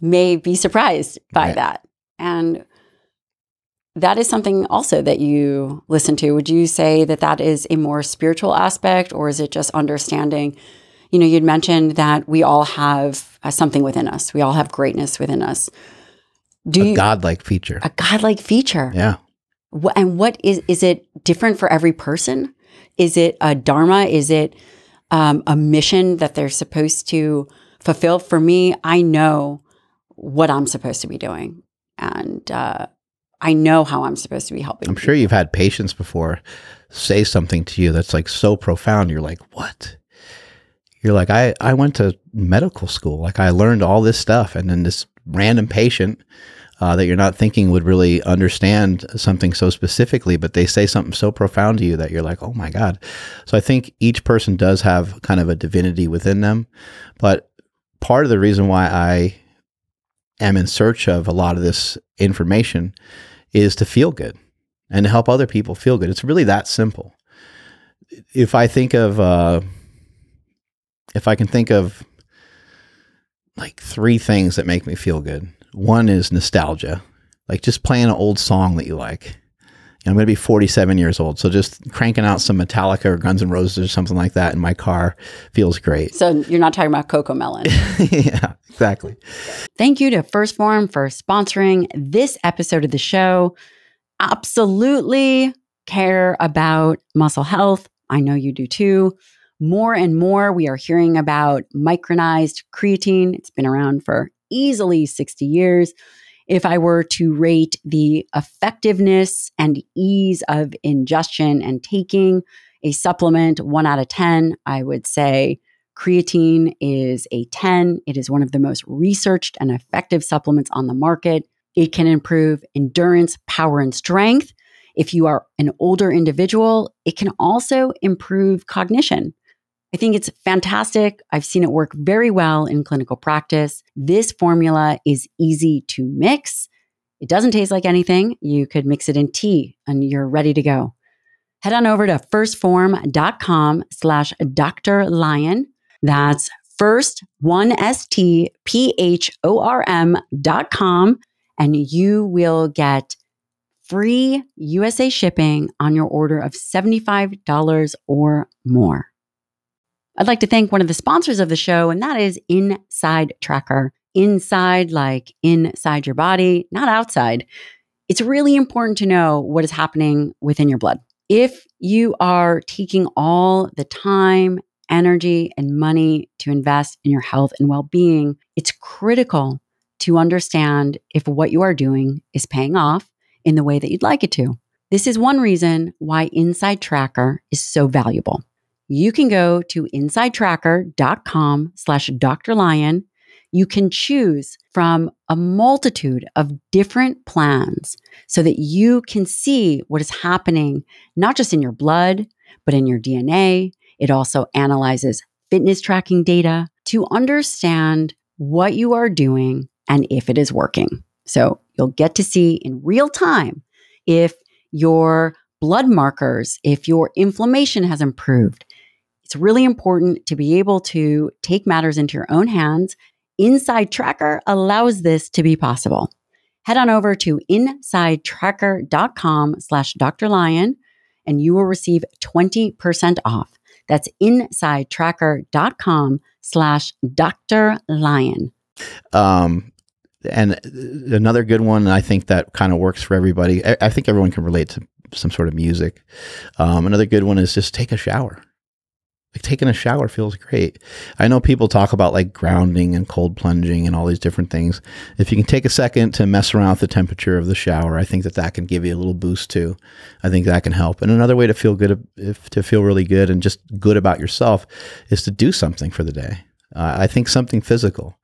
may be surprised by Right. that. And that is something also that you listen to. Would you say that that is a more spiritual aspect, or is it just understanding? You know, you'd mentioned that we all have uh, something within us. We all have greatness within us. Do A you godlike feature. a godlike feature? Yeah. Wh- and what is is it different for every person? Is it a dharma? Is it um, a mission that they're supposed to fulfill? For me, I know what I'm supposed to be doing, and uh, I know how I'm supposed to be helping. I'm sure you've had patients before say something to you that's like so profound. You're like, what? You're like, I, I went to medical school. Like I learned all this stuff. And then this random patient uh, that you're not thinking would really understand something so specifically, but they say something so profound to you that you're like, oh my God. So I think each person does have kind of a divinity within them. But part of the reason why I am in search of a lot of this information is to feel good and to help other people feel good. It's really that simple. If I think of, uh, if I can think of like three things that make me feel good, one is nostalgia, like just playing an old song that you like. I'm going to be 47 years old, so just cranking out some Metallica or Guns N' Roses or something like that in my car feels great. So you're not talking about Cocomelon. yeah, exactly. Thank you to 1st Phorm for sponsoring this episode of the show. Absolutely care about muscle health. I know you do too. More and more, we are hearing about micronized creatine. It's been around for easily 60 years. If I were to rate the effectiveness and ease of ingestion and taking a supplement one out of 10, I would say Creatine is a 10. It is one of the most researched and effective supplements on the market. It can improve endurance, power, and strength. If you are an older individual, it can also improve cognition. I think it's fantastic. I've seen it work very well in clinical practice. This formula is easy to mix. It doesn't taste like anything. You could mix it in tea and you're ready to go. Head on over to firstform.com slash Dr. Lyon. That's first one S T P H O R M dot com, and you will get free USA shipping on your order of $75 or more. I'd like to thank one of the sponsors of the show, and that is Inside Tracker. Inside, like inside your body, not outside. It's really important to know what is happening within your blood. If you are taking all the time, energy, and money to invest in your health and well being, it's critical to understand if what you are doing is paying off in the way that you'd like it to. This is one reason why Inside Tracker is so valuable. You can go to insidetracker.com slash Dr. Lyon. You can choose from a multitude of different plans so that you can see what is happening, not just in your blood, but in your DNA. It also analyzes fitness tracking data to understand what you are doing and if it is working. So you'll get to see in real time if your blood markers, if your inflammation has improved. It's really important to be able to take matters into your own hands. Inside Tracker allows this to be possible. Head on over to insidetracker.com slash Dr. Lyon and you will receive 20% off. That's insidetracker.com slash Dr. Lyon. Um, and another good one, I think that kind of works for everybody. I, I, think everyone can relate to some sort of music. Um, another good one is just take a shower. Like taking a shower feels great. I know people talk about like grounding and cold plunging and all these different things. If you can take a second to mess around with the temperature of the shower, I think that that can give you a little boost too. I think that can help. And another way to feel good, if to feel really good and just good about yourself, is to do something for the day. Uh, I think something physical.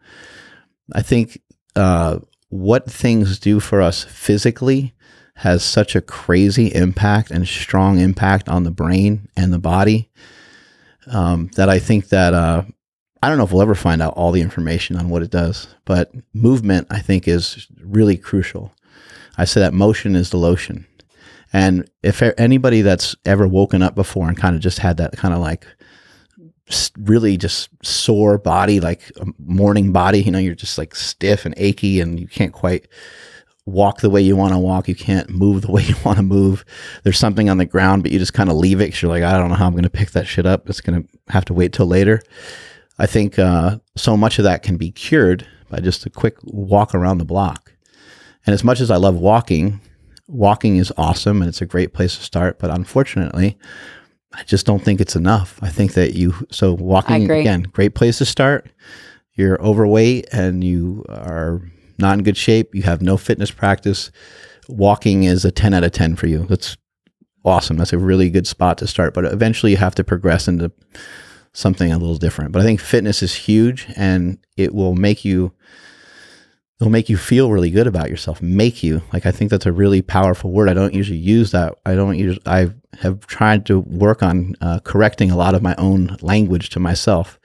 I think uh, what things do for us physically has such a crazy impact and strong impact on the brain and the body um, that I think that uh, I don't know if we'll ever find out all the information on what it does, but movement I think is really crucial. I say that motion is the lotion. And if anybody that's ever woken up before and kind of just had that kind of like really just sore body, like a morning body, you know, you're just like stiff and achy and you can't quite walk the way you want to walk. You can't move the way you want to move. There's something on the ground, but you just kind of leave it because you're like, I don't know how I'm going to pick that shit up. It's going to have to wait till later. I think uh, so much of that can be cured by just a quick walk around the block. And as much as I love walking, walking is awesome and it's a great place to start. But unfortunately, I just don't think it's enough. I think that you, so walking again, great place to start. You're overweight and you are not in good shape, you have no fitness practice, walking is a 10 out of 10 for you. That's awesome. That's a really good spot to start. But eventually you have to progress into something a little different. But I think fitness is huge and it will make you it'll make you feel really good about yourself. Make you. Like I think that's a really powerful word. I don't usually use that. I don't use I have tried to work on uh, correcting a lot of my own language to myself.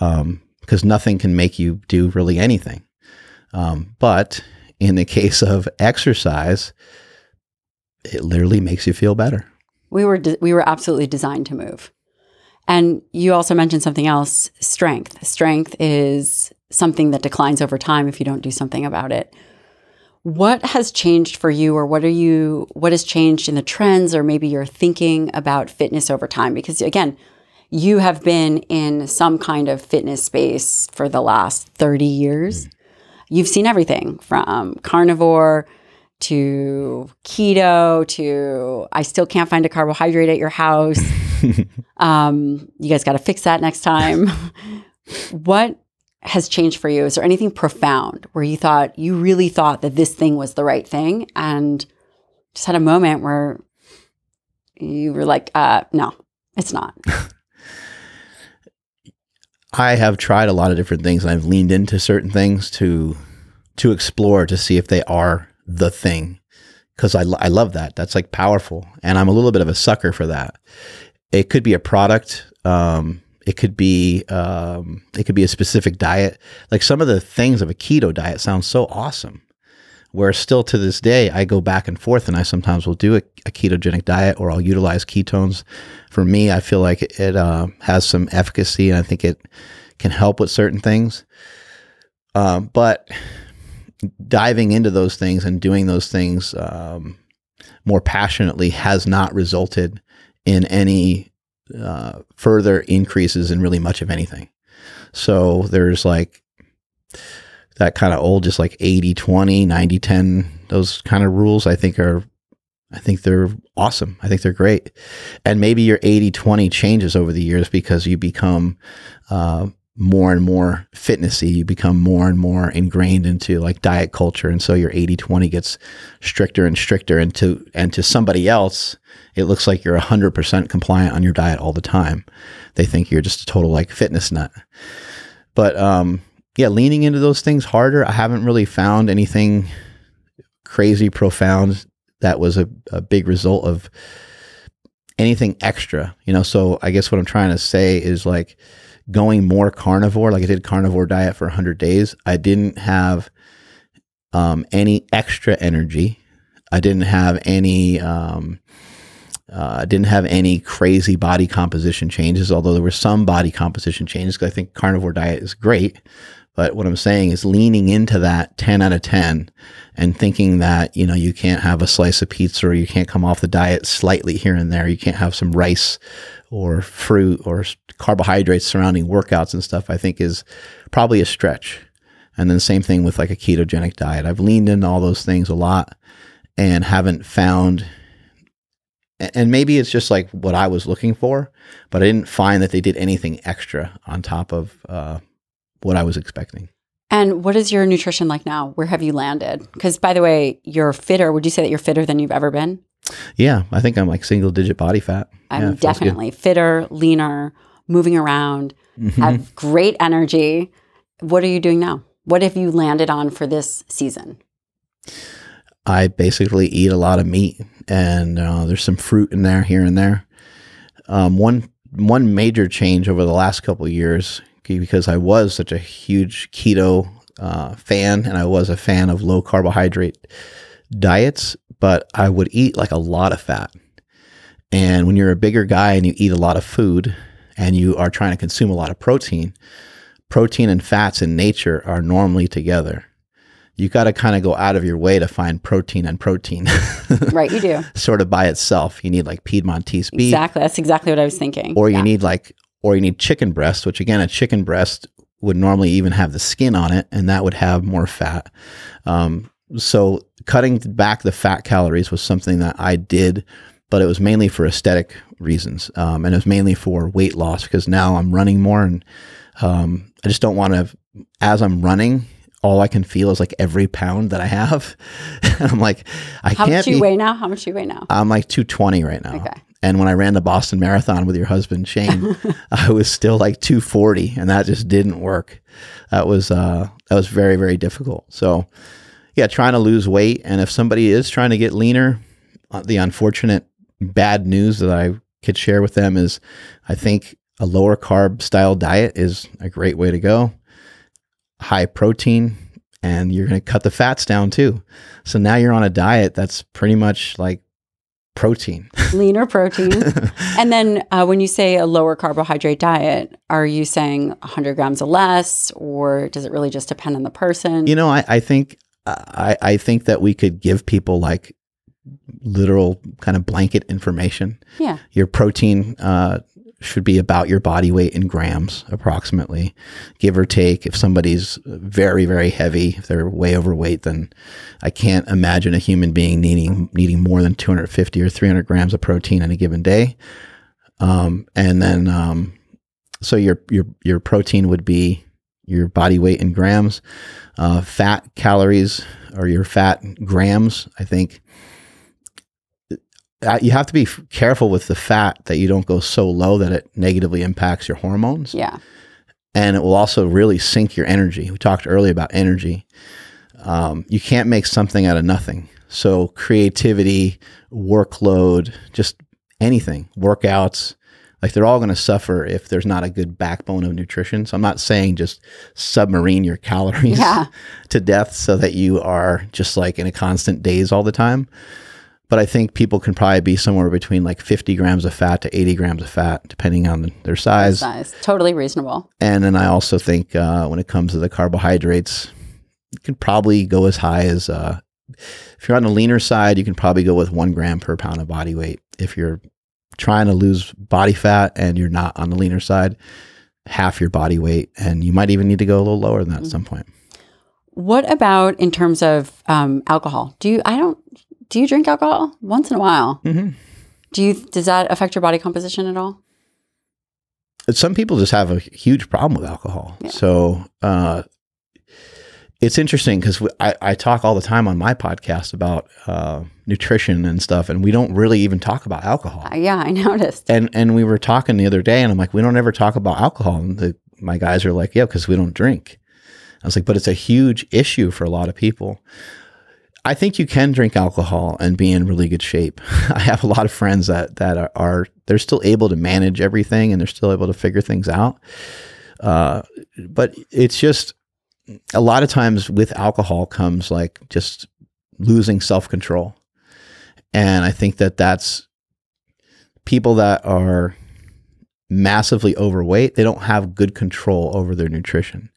Um, because nothing can make you do really anything. Um, but in the case of exercise, it literally makes you feel better. We were de- we were absolutely designed to move. And you also mentioned something else, strength. Strength is something that declines over time if you don't do something about it. What has changed for you or what are you what has changed in the trends or maybe you're thinking about fitness over time because again, you have been in some kind of fitness space for the last 30 years. Mm you've seen everything from carnivore to keto to I still can't find a carbohydrate at your house. um, you guys got to fix that next time. what has changed for you? Is there anything profound where you thought you really thought that this thing was the right thing and just had a moment where you were like, uh, no, it's not? I have tried a lot of different things I've leaned into certain things to to explore to see if they are the thing because I, I love that. That's like powerful. And I'm a little bit of a sucker for that. It could be a product. Um, it could be um, it could be a specific diet. Like some of the things of a keto diet sounds so awesome. Where still to this day, I go back and forth, and I sometimes will do a, a ketogenic diet, or I'll utilize ketones. For me, I feel like it uh, has some efficacy, and I think it can help with certain things. Uh, but diving into those things and doing those things um, more passionately has not resulted in any uh, further increases in really much of anything. So there's like that kind of old, just like 80, 20, 90, 10, those kind of rules, I think are, I think they're awesome. I think they're great. And maybe your 80, 20 changes over the years because you become, uh, more and more fitnessy. You become more and more ingrained into like diet culture. And so your 80-20 gets stricter and stricter. And to and to somebody else it looks like you're 100% compliant on your diet all the time. They think you're just a total like fitness nut. But um yeah, leaning into those things harder. I haven't really found anything crazy profound that was a, a big result of anything extra, you know. So I guess what I'm trying to say is like going more carnivore, like I did carnivore diet for 100 days. I didn't have um, any extra energy. I didn't have any um, uh, didn't have any crazy body composition changes, although there were some body composition changes. Because I think carnivore diet is great, But what I'm saying is leaning into that 10 out of 10 and thinking that, you know, you can't have a slice of pizza or you can't come off the diet slightly here and there. You can't have some rice or fruit or carbohydrates surrounding workouts and stuff, I think is probably a stretch. And then same thing with like a ketogenic diet. I've leaned into all those things a lot and haven't found and maybe it's just like what I was looking for, but I didn't find that they did anything extra on top of uh, what I was expecting. And what is your nutrition like now? Where have you landed? Because by the way, you're fitter. Would you say that you're fitter than you've ever been? Yeah, I think I'm like single digit body fat. I'm yeah, definitely fitter, leaner, moving around, mm-hmm. have great energy. What are you doing now? What have you landed on for this season? I basically eat a lot of meat, and uh, there's some fruit in there here and there. Um, one one major change over the last couple years, because I was such a huge keto uh, fan, and I was a fan of low carbohydrate diets, but I would eat like a lot of fat. And when you're a bigger guy and you eat a lot of food, and you are trying to consume a lot of protein, protein and fats in nature are normally together you got to kind of go out of your way to find protein and protein. right, you do. sort of by itself. You need like Piedmontese beef. Exactly. That's exactly what I was thinking. Or you yeah. need like, or you need chicken breast, which again, a chicken breast would normally even have the skin on it, and that would have more fat. Um, so cutting back the fat calories was something that I did, but it was mainly for aesthetic reasons, um, and it was mainly for weight loss because now I'm running more, and um, I just don't want to. As I'm running, all I can feel is like every pound that I have. I'm like, I How can't. How much you be, weigh now? How much you weigh now? I'm like 220 right now. Okay. And when I ran the Boston Marathon with your husband Shane, I was still like 240, and that just didn't work. That was uh, that was very very difficult. So, yeah, trying to lose weight, and if somebody is trying to get leaner, uh, the unfortunate bad news that I could share with them is, I think a lower carb style diet is a great way to go high protein and you're going to cut the fats down too. So now you're on a diet that's pretty much like protein, leaner protein. and then uh, when you say a lower carbohydrate diet, are you saying 100 grams or less, or does it really just depend on the person? You know, I, I think I, I think that we could give people like literal kind of blanket information. Yeah. Your protein uh, should be about your body weight in grams, approximately, give or take. If somebody's very, very heavy, if they're way overweight, then I can't imagine a human being needing needing more than 250 or 300 grams of protein in a given day. Um, and then, um, so your your your protein would be your body weight in grams, uh, fat calories or your fat grams. I think you have to be careful with the fat that you don't go so low that it negatively impacts your hormones. Yeah. And it will also really sink your energy. We talked earlier about energy. Um, you can't make something out of nothing. So, creativity, workload, just anything, workouts, like they're all going to suffer if there's not a good backbone of nutrition. So, I'm not saying just submarine your calories yeah. to death so that you are just like in a constant daze all the time but I think people can probably be somewhere between like 50 grams of fat to 80 grams of fat, depending on their size. Size, totally reasonable. And then I also think uh, when it comes to the carbohydrates, you can probably go as high as uh, if you're on the leaner side, you can probably go with one gram per pound of body weight. If you're trying to lose body fat and you're not on the leaner side, half your body weight, and you might even need to go a little lower than that mm-hmm. at some point. What about in terms of um, alcohol? Do you? I don't do you drink alcohol once in a while? Mm-hmm. Do you? Does that affect your body composition at all? Some people just have a huge problem with alcohol. Yeah. So uh, it's interesting because I, I, talk all the time on my podcast about uh, nutrition and stuff, and we don't really even talk about alcohol. Uh, yeah, I noticed. And and we were talking the other day, and I'm like, we don't ever talk about alcohol. And the, my guys are like, yeah, because we don't drink. I was like, but it's a huge issue for a lot of people. I think you can drink alcohol and be in really good shape. I have a lot of friends that that are, are, they're still able to manage everything and they're still able to figure things out. Uh, but it's just a lot of times with alcohol comes like just losing self control, and I think that that's people that are massively overweight, they don't have good control over their nutrition.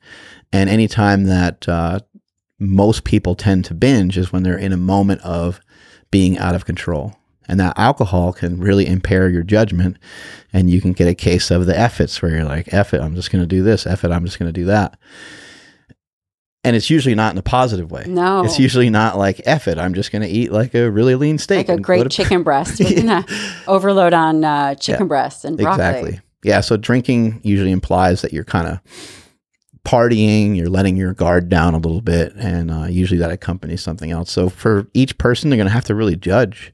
And anytime that uh, most people tend to binge is when they're in a moment of being out of control. And that alcohol can really impair your judgment. And you can get a case of the F where you're like, F it, I'm just going to do this. F it, I'm just going to do that. And it's usually not in a positive way. No. It's usually not like, F it, I'm just going to eat like a really lean steak. Like a great chicken breast. yeah. Overload on uh, chicken Yeah. breasts and broccoli. Exactly. Yeah. So drinking usually implies that you're kind of partying, you're letting your guard down a little bit, and uh, usually that accompanies something else. So for each person, they're going to have to really judge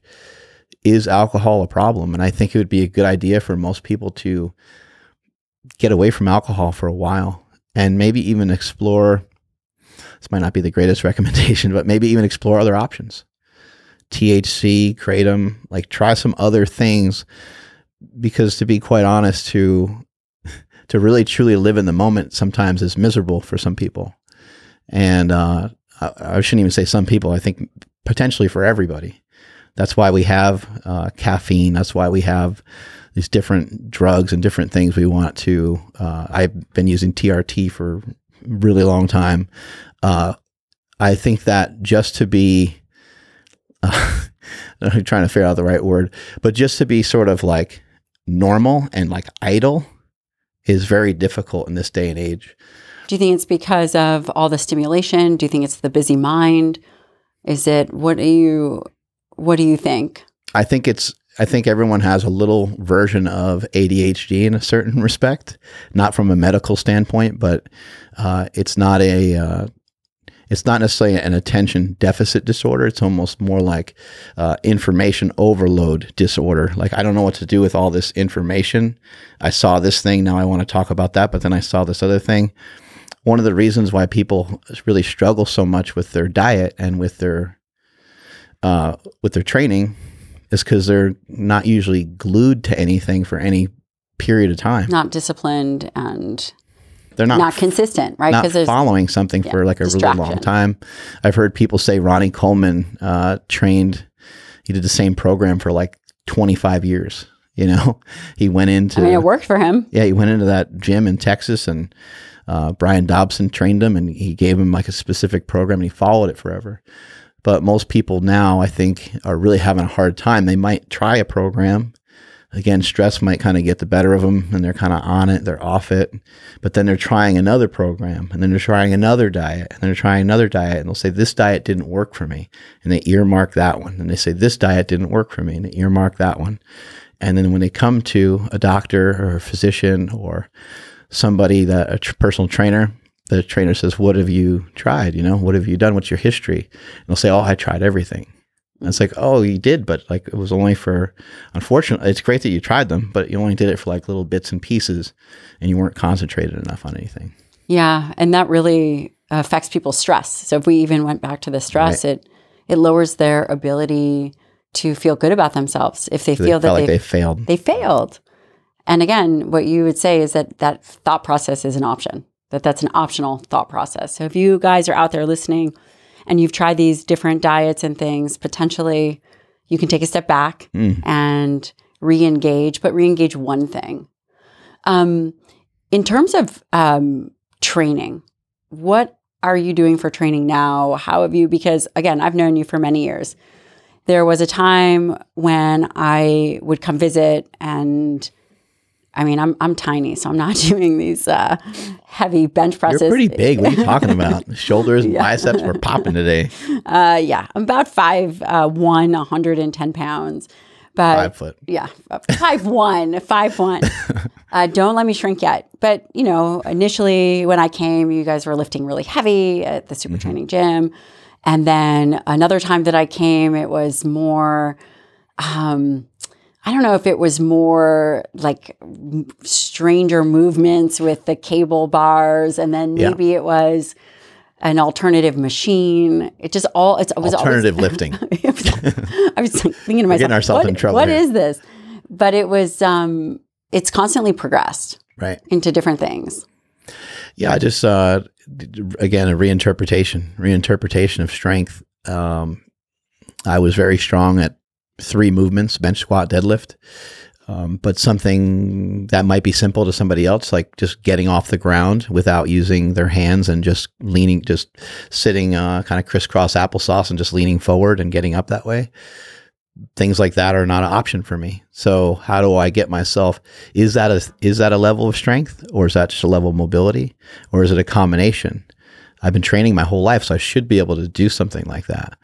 is alcohol a problem? And I think it would be a good idea for most people to get away from alcohol for a while and maybe even explore. This might not be the greatest recommendation, but maybe even explore other options. THC, kratom, like try some other things because to be quite honest, to to really truly live in the moment sometimes is miserable for some people. And uh, I, I shouldn't even say some people. I think potentially for everybody. That's why we have uh, caffeine. That's why we have these different drugs and different things we want to. Uh, I've been using TRT for really long time. Uh, I think that just to be, I'm trying to figure out the right word, but just to be sort of like normal and like idle is very difficult in this day and age. Do you think it's because of all the stimulation? Do you think it's the busy mind? Is it what do you what do you think? I think it's I think everyone has a little version of ADHD in a certain respect, not from a medical standpoint, but uh, it's not a uh, it's not necessarily an attention deficit disorder. It's almost more like uh, information overload disorder. Like I don't know what to do with all this information. I saw this thing, now I want to talk about that, but then I saw this other thing. One of the reasons why people really struggle so much with their diet and with their uh, with their training is because they're not usually glued to anything for any period of time. Not disciplined and They're not, not, consistent, right? not there's following something for like a really long time. I've heard people say Ronnie Coleman uh, trained, he did the same program for like 25 years. You know, he went into I mean it worked for him. yeah, he went into that gym in Texas and uh, Brian Dobson trained him and he gave him like a specific program and he followed it forever. But most people now, I think, are really having a hard time. They might try a program. Again, stress might kind of get the better of them and they're kind of on it, they're off it. But then they're trying another program and then they're trying another diet and they're trying another diet and they'll say, This diet didn't work for me. And they earmark that one. And they say, This diet didn't work for me. And they earmark that one. And then when they come to a doctor or a physician or somebody that a tr- personal trainer, the trainer says, "What have you tried? You know, what have you done? What's your history?" And they'll say, "Oh, I tried everything." And it's like, "Oh, you did, but like it was only for." Unfortunately, it's great that you tried them, but you only did it for like little bits and pieces, and you weren't concentrated enough on anything. Yeah, and that really affects people's stress. So if we even went back to the stress, it it lowers their ability to feel good about themselves if they They feel that like they they failed. they failed. And again, what you would say is that that thought process is an option. That that's an optional thought process. So if you guys are out there listening and you've tried these different diets and things, potentially you can take a step back Mm. and re-engage, but re-engage one thing. Um, in terms of um, training, what are you doing for training now? How have you? Because again, I've known you for many years. There was a time when I would come visit, and I mean, I'm I'm tiny, so I'm not doing these uh, heavy bench presses. You're pretty big. What are you talking about? Shoulders Yeah. biceps were popping today. Uh, yeah, I'm about five uh, one, 110 pounds, but Five foot. yeah, five one, five one. Uh, don't let me shrink yet. But you know, initially when I came, you guys were lifting really heavy at the super training gym, and then another time that I came, it was more. Um, I don't know if it was more like stranger movements with the cable bars, and then Yeah. maybe it was an alternative machine. It just all it's, it was Alternative always, lifting. I was thinking to myself, getting ourselves what, in trouble What here." is this? But it was um it's constantly progressed Right. into different things. Yeah, I just uh, again a reinterpretation, reinterpretation of strength. Um, I was very strong at three movements: bench, squat, deadlift. Um, but something that might be simple to somebody else, like just getting off the ground without using their hands and just leaning, just sitting uh, kind of crisscross applesauce and just leaning forward and getting up that way. Things like that are not an option for me. So how do I get myself? Is that a is that a level of strength, or is that just a level of mobility, or is it a combination? I've been training my whole life, so I should be able to do something like that.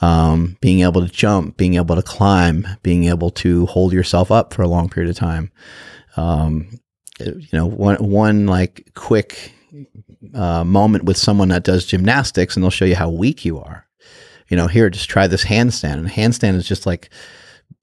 Um, being able to jump, being able to climb, being able to hold yourself up for a long period of time. Um, you know, one one like quick uh, moment with someone that does gymnastics, and they'll show you how weak you are. You know, here, just try this handstand, and handstand is just like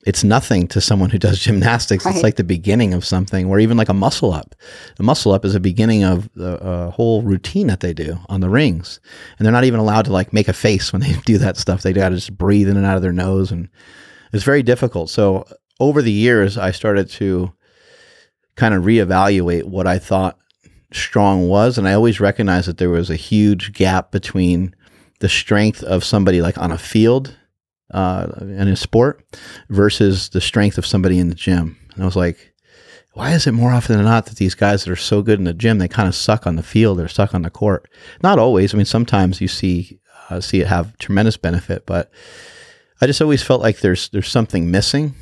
it's nothing to someone who does gymnastics. Right. It's like the beginning of something, or even like a muscle up. A muscle up is a beginning of the uh, whole routine that they do on the rings, and they're not even allowed to like make a face when they do that stuff. They got to just breathe in and out of their nose, and it's very difficult. So over the years, I started to kind of reevaluate what I thought strong was, and I always recognized that there was a huge gap between the strength of somebody like on a field uh, in a sport versus the strength of somebody in the gym. And I was like, why is it more often than not that these guys that are so good in the gym they kind of suck on the field or suck on the court? Not always. I mean, sometimes you see uh, see it have tremendous benefit, but I just always felt like there's there's something missing.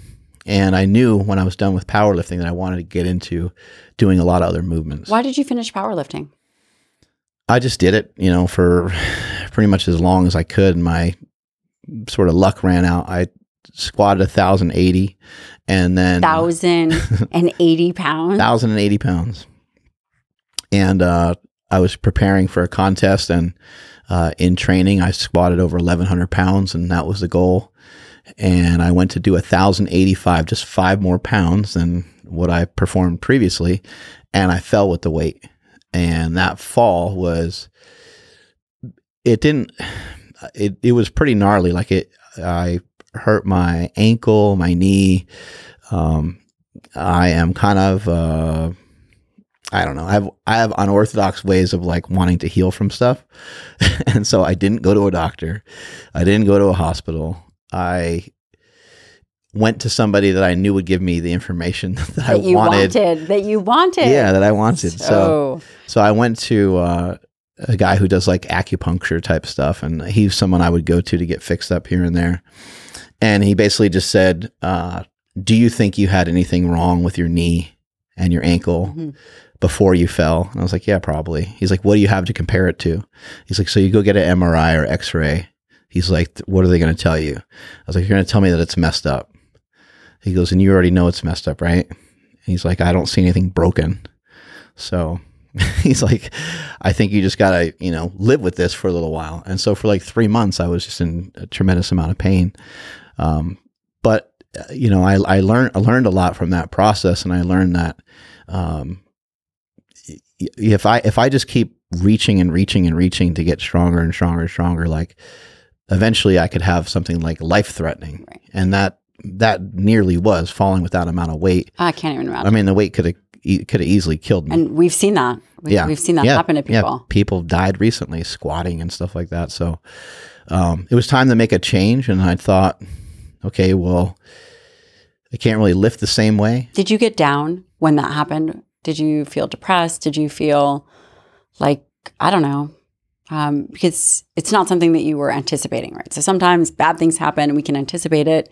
And I knew when I was done with powerlifting that I wanted to get into doing a lot of other movements. Why did you finish powerlifting? I just did it, you know, for pretty much as long as I could. In my sort of luck ran out. I squatted a thousand eighty, and then Thousand and eighty pounds. thousand and eighty pounds, and uh, I was preparing for a contest, and uh, in training, I squatted over eleven hundred pounds, and that was the goal. And I went to do a thousand eighty five, just five more pounds than what I performed previously, and I fell with the weight. And that fall was, it didn't, it, it was pretty gnarly. Like it, I hurt my ankle, my knee. Um, I am kind of, uh, I don't know. I have I have unorthodox ways of like wanting to heal from stuff, and so I didn't go to a doctor. I didn't go to a hospital. I went to somebody that I knew would give me the information that, I that you wanted. wanted. That you wanted. Yeah, that I wanted. So, So, so I went to uh, a guy who does like acupuncture type stuff, and he's someone I would go to to get fixed up here and there. And he basically just said, uh, "Do you think you had anything wrong with your knee and your ankle Mhm. before you fell?" And I was like, "Yeah, probably." He's like, "What do you have to compare it to?" He's like, "So you go get an MRI or X-ray." He's like, "What are they going to tell you?" I was like, "You're going to tell me that it's messed up." He goes, "And you already know it's messed up, right?" He's like, "I don't see anything broken." So he's like, I think you just gotta, you know, live with this for a little while. And so for like three months, I was just in a tremendous amount of pain. Um, but uh, you know, I, I learned I learned a lot from that process, and I learned that um, if I if I just keep reaching and reaching and reaching to get stronger and stronger and stronger, like eventually I could have something like life threatening, Right. and that that nearly was falling with that amount of weight. I can't even imagine. I mean, the weight could have e- could have easily killed me. and we've seen that. We, Yeah. We've seen that Yeah. happen to Yeah, people. people died recently squatting and stuff like that. So um, it was time to make a change, and I thought, okay, well, I can't really lift the same way. Did you get down when that happened? Did you feel depressed? Did you feel like, I don't know, um, because it's not something that you were anticipating, right? So sometimes bad things happen and we can anticipate it.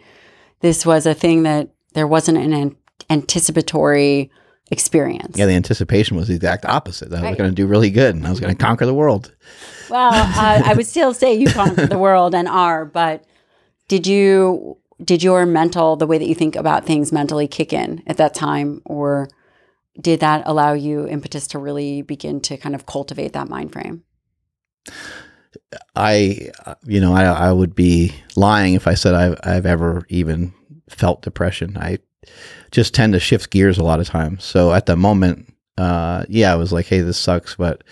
This was a thing that there wasn't an an- anticipatory experience. Yeah, the anticipation was the exact opposite. I was Right. going to do really good, and I was going to conquer the world. Well, uh, I would still say you conquered the world and are, but did you did your mental the way that you think about things mentally kick in at that time, or did that allow you impetus to really begin to kind of cultivate that mind frame? I, you know, I, I would be lying if I said I've, I've ever even felt depression. I just tend to shift gears a lot of times. So at the moment, uh, yeah, I was like, hey, this sucks. But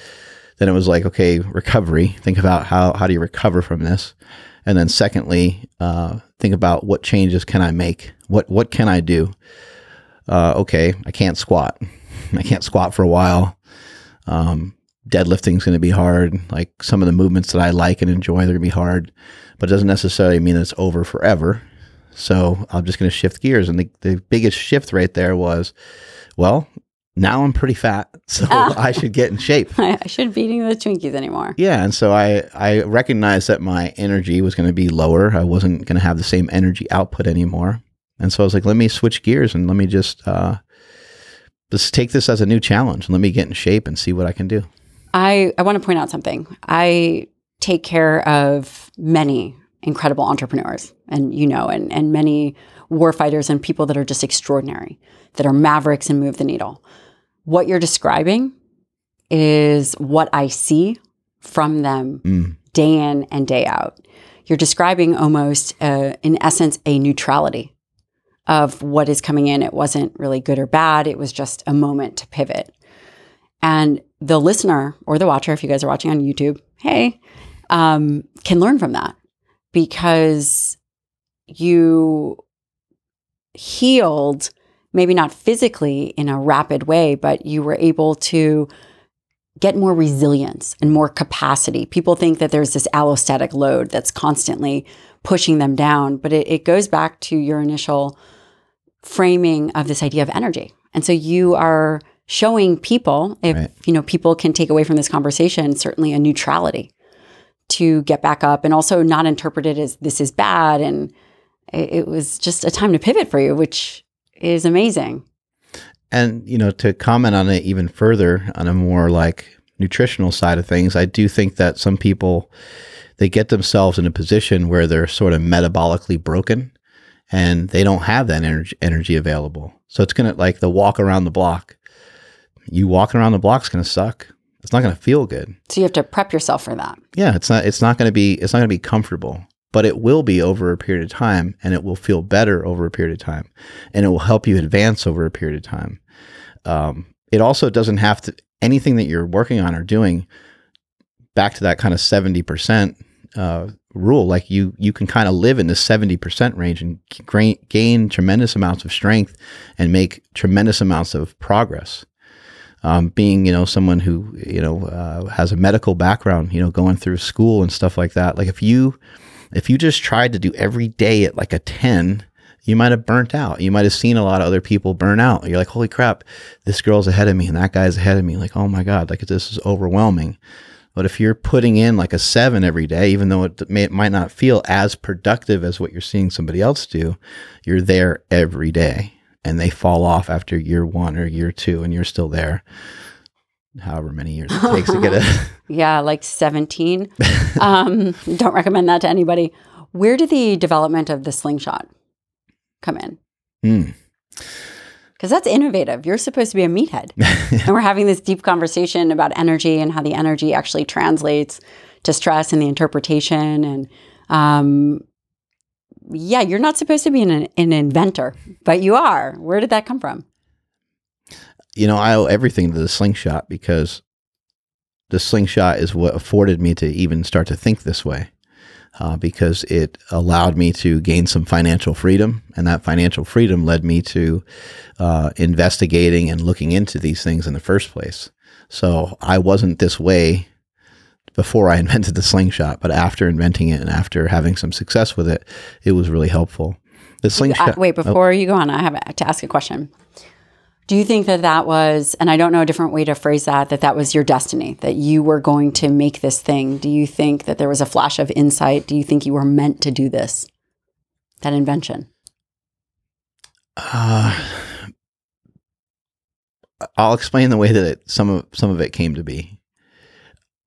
then it was like, okay, recovery. Think about how, how do you recover from this? And then secondly, uh, think about what changes can I make? What, what can I do? Uh, okay, I can't squat. I can't squat for a while. Um, deadlifting is going to be hard. Like some of the movements that I like and enjoy, they're going to be hard, but it doesn't necessarily mean it's over forever. So I'm just going to shift gears. And the, the biggest shift right there was, well, now I'm pretty fat, so Ah. I should get in shape. I, I shouldn't be eating the Twinkies anymore. Yeah, and so I I recognized that my energy was going to be lower. I wasn't going to have the same energy output anymore, and so I was like, let me switch gears and let me just uh, just take this as a new challenge. and Let me get in shape and see what I can do. I, I want to point out something. I take care of many incredible entrepreneurs and you know and and many warfighters and people that are just extraordinary, that are mavericks and move the needle. What you're describing is what I see from them Mm, day in and day out. You're describing almost, uh, in essence, a neutrality of what is coming in. It wasn't really good or bad. It was just a moment to pivot. And the listener or the watcher, if you guys are watching on YouTube, hey, um, can learn from that because you healed, maybe not physically in a rapid way, but you were able to get more resilience and more capacity. People think that there's this allostatic load that's constantly pushing them down, but it, it goes back to your initial framing of this idea of energy. And so you are showing people, if Right. you know, people can take away from this conversation, certainly a neutrality to get back up and also not interpret it as this is bad. And it, it was just a time to pivot for you, which is amazing. And you know, to comment on it even further on a more like nutritional side of things, I do think that some people they get themselves in a position where they're sort of metabolically broken and they don't have that energy energy available. So it's gonna like the walk around the block. You walking around the block's gonna suck. It's not gonna feel good. So you have to prep yourself for that. Yeah, it's not it's not gonna be it's not gonna be comfortable. But it will be over a period of time and it will feel better over a period of time. And it will help you advance over a period of time. Um, it also doesn't have to anything that you're working on or doing back to that kind of 70% uh, rule like you you can kind of live in the 70% range and gain, gain tremendous amounts of strength and make tremendous amounts of progress um, being you know someone who you know uh, has a medical background you know going through school and stuff like that like if you if you just tried to do every day at like a 10 you might have burnt out. You might have seen a lot of other people burn out. You're like holy crap this girl's ahead of me and that guy's ahead of me. Like oh my god like this is overwhelming. But if you're putting in like a seven every day, even though it, may, it might not feel as productive as what you're seeing somebody else do, you're there every day and they fall off after year one or year two and you're still there. However many years it takes to get a. Yeah, like 17. um, don't recommend that to anybody. Where did the development of the slingshot come in? Mm. Because that's innovative. You're supposed to be a meathead. and we're having this deep conversation about energy and how the energy actually translates to stress and the interpretation. And um, yeah, you're not supposed to be an, an inventor, but you are. Where did that come from? you know, I owe everything to the slingshot because the slingshot is what afforded me to even start to think this way. Uh, because it allowed me to gain some financial freedom, and that financial freedom led me to uh, investigating and looking into these things in the first place. So I wasn't this way before I invented the slingshot, but after inventing it and after having some success with it, it was really helpful. The slingshot. wait, before you go on, I have to ask a question. Do you think that that was, and I don't know a different way to phrase that, that that was your destiny, that you were going to make this thing? Do you think that there was a flash of insight? Do you think you were meant to do this, that invention? Uh, I'll explain the way that it, some of some of it came to be.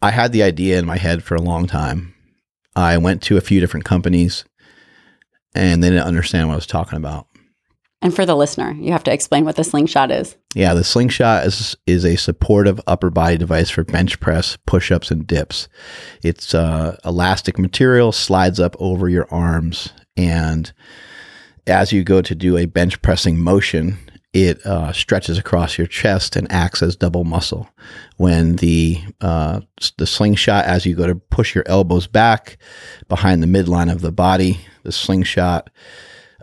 I had the idea in my head for a long time. I went to a few different companies, and they didn't understand what I was talking about. And for the listener, you have to explain what the slingshot is. Yeah, the slingshot is is a supportive upper body device for bench press, push ups, and dips. It's uh, elastic material, slides up over your arms, and as you go to do a bench pressing motion, it uh, stretches across your chest and acts as double muscle. When the uh, the slingshot, as you go to push your elbows back behind the midline of the body, the slingshot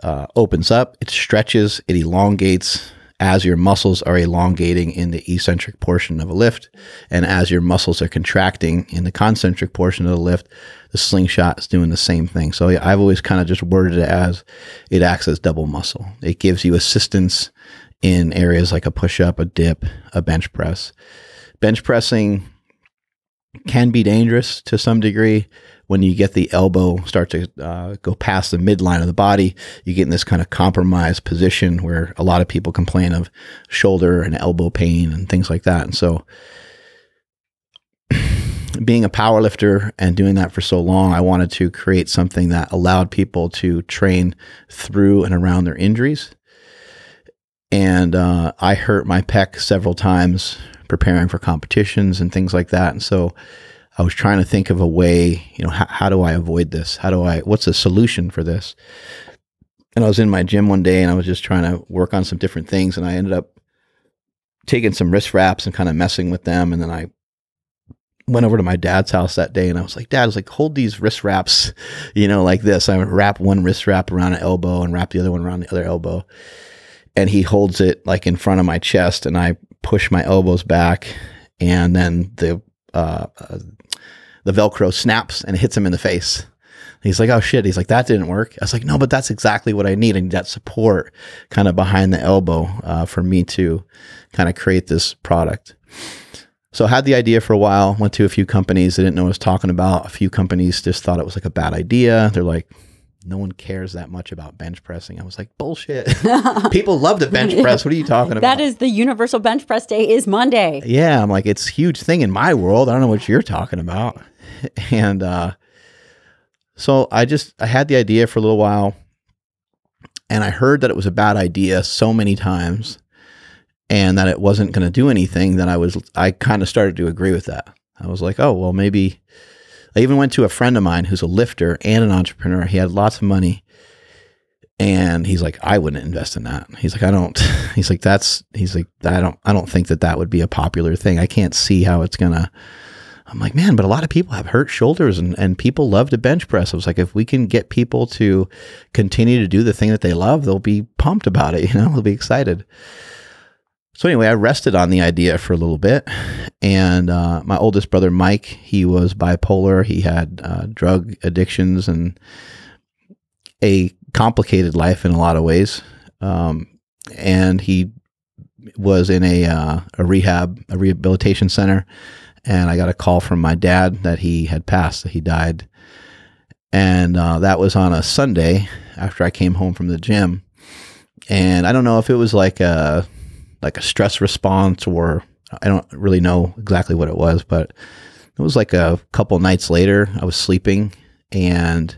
uh, opens up, it stretches, it elongates as your muscles are elongating in the eccentric portion of a lift, and as your muscles are contracting in the concentric portion of the lift, the slingshot is doing the same thing. So I've always kind of just worded it as it acts as double muscle. It gives you assistance in areas like a push up, a dip, a bench press. Bench pressing can be dangerous to some degree when you get the elbow start to uh, go past the midline of the body, you get in this kind of compromised position where a lot of people complain of shoulder and elbow pain and things like that. And so, being a power lifter and doing that for so long, I wanted to create something that allowed people to train through and around their injuries. And uh, I hurt my pec several times preparing for competitions and things like that. And so I was trying to think of a way, you know, how, how do I avoid this? How do I, what's the solution for this? And I was in my gym one day and I was just trying to work on some different things. And I ended up taking some wrist wraps and kind of messing with them. And then I went over to my dad's house that day and I was like, Dad, I was like, hold these wrist wraps, you know, like this. I would wrap one wrist wrap around an elbow and wrap the other one around the other elbow. And he holds it like in front of my chest and I push my elbows back and then the uh, uh, the Velcro snaps and hits him in the face. He's like, oh shit. He's like, that didn't work. I was like, no, but that's exactly what I need. I need that support kind of behind the elbow uh, for me to kind of create this product. So I had the idea for a while, went to a few companies. They didn't know what I was talking about. A few companies just thought it was like a bad idea. They're like, no one cares that much about bench pressing. I was like, bullshit. People love to bench press. What are you talking about? That is the universal bench press day is Monday. Yeah, I'm like, it's a huge thing in my world. I don't know what you're talking about. And uh, so I just I had the idea for a little while, and I heard that it was a bad idea so many times, and that it wasn't going to do anything. That I was I kind of started to agree with that. I was like, oh well, maybe. I even went to a friend of mine who's a lifter and an entrepreneur. He had lots of money, and he's like, I wouldn't invest in that. He's like, I don't. He's like, that's. He's like, I don't. I don't think that that would be a popular thing. I can't see how it's gonna I'm like, man, but a lot of people have hurt shoulders and, and people love to bench press. I was like, if we can get people to continue to do the thing that they love, they'll be pumped about it, you know, they'll be excited. So anyway, I rested on the idea for a little bit, and uh, my oldest brother Mike, he was bipolar. He had uh, drug addictions and a complicated life in a lot of ways, um, and he was in a uh, a rehab, a rehabilitation center, and I got a call from my dad that he had passed, that he died. And uh, that was on a Sunday after I came home from the gym. And I don't know if it was like a like a stress response or I don't really know exactly what it was, but it was like a couple nights later. I was sleeping and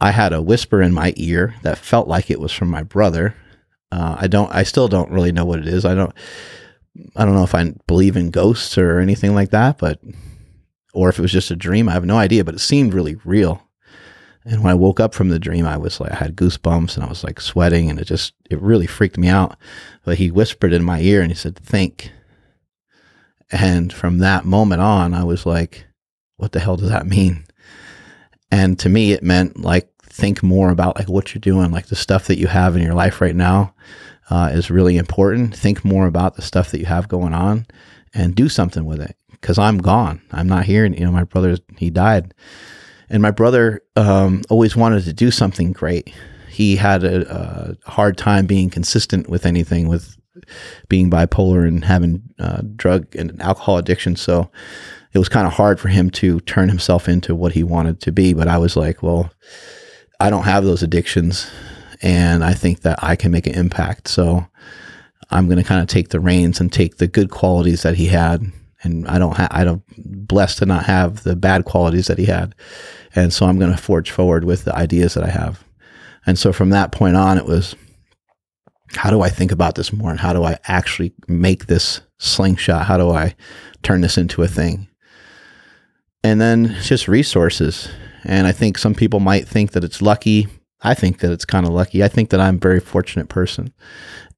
I had a whisper in my ear that felt like it was from my brother. Uh, I don't. I still don't really know what it is. I don't. I don't know if I believe in ghosts or anything like that, but or if it was just a dream. I have no idea, but it seemed really real. And when I woke up from the dream, I was like, I had goosebumps and I was like sweating, and it just it really freaked me out. But he whispered in my ear and he said, "Think." And from that moment on, I was like, "What the hell does that mean?" And to me, it meant like think more about like what you're doing, like the stuff that you have in your life right now uh, is really important. Think more about the stuff that you have going on and do something with it because I'm gone. I'm not here. And, you know, my brother, he died. And my brother um, always wanted to do something great. He had a, a, hard time being consistent with anything, with being bipolar and having uh, drug and alcohol addiction. So it was kind of hard for him to turn himself into what he wanted to be. But I was like, well, I don't have those addictions and I think that I can make an impact. So I'm going to kind of take the reins and take the good qualities that he had, and I don't have I don't blessed to not have the bad qualities that he had, and so I'm going to forge forward with the ideas that I have. And so from that point on, it was how do I think about this more, and how do I actually make this slingshot? How do I turn this into a thing? And then just resources. And I think some people might think that it's lucky I think that it's kind of lucky. I think that I'm a very fortunate person.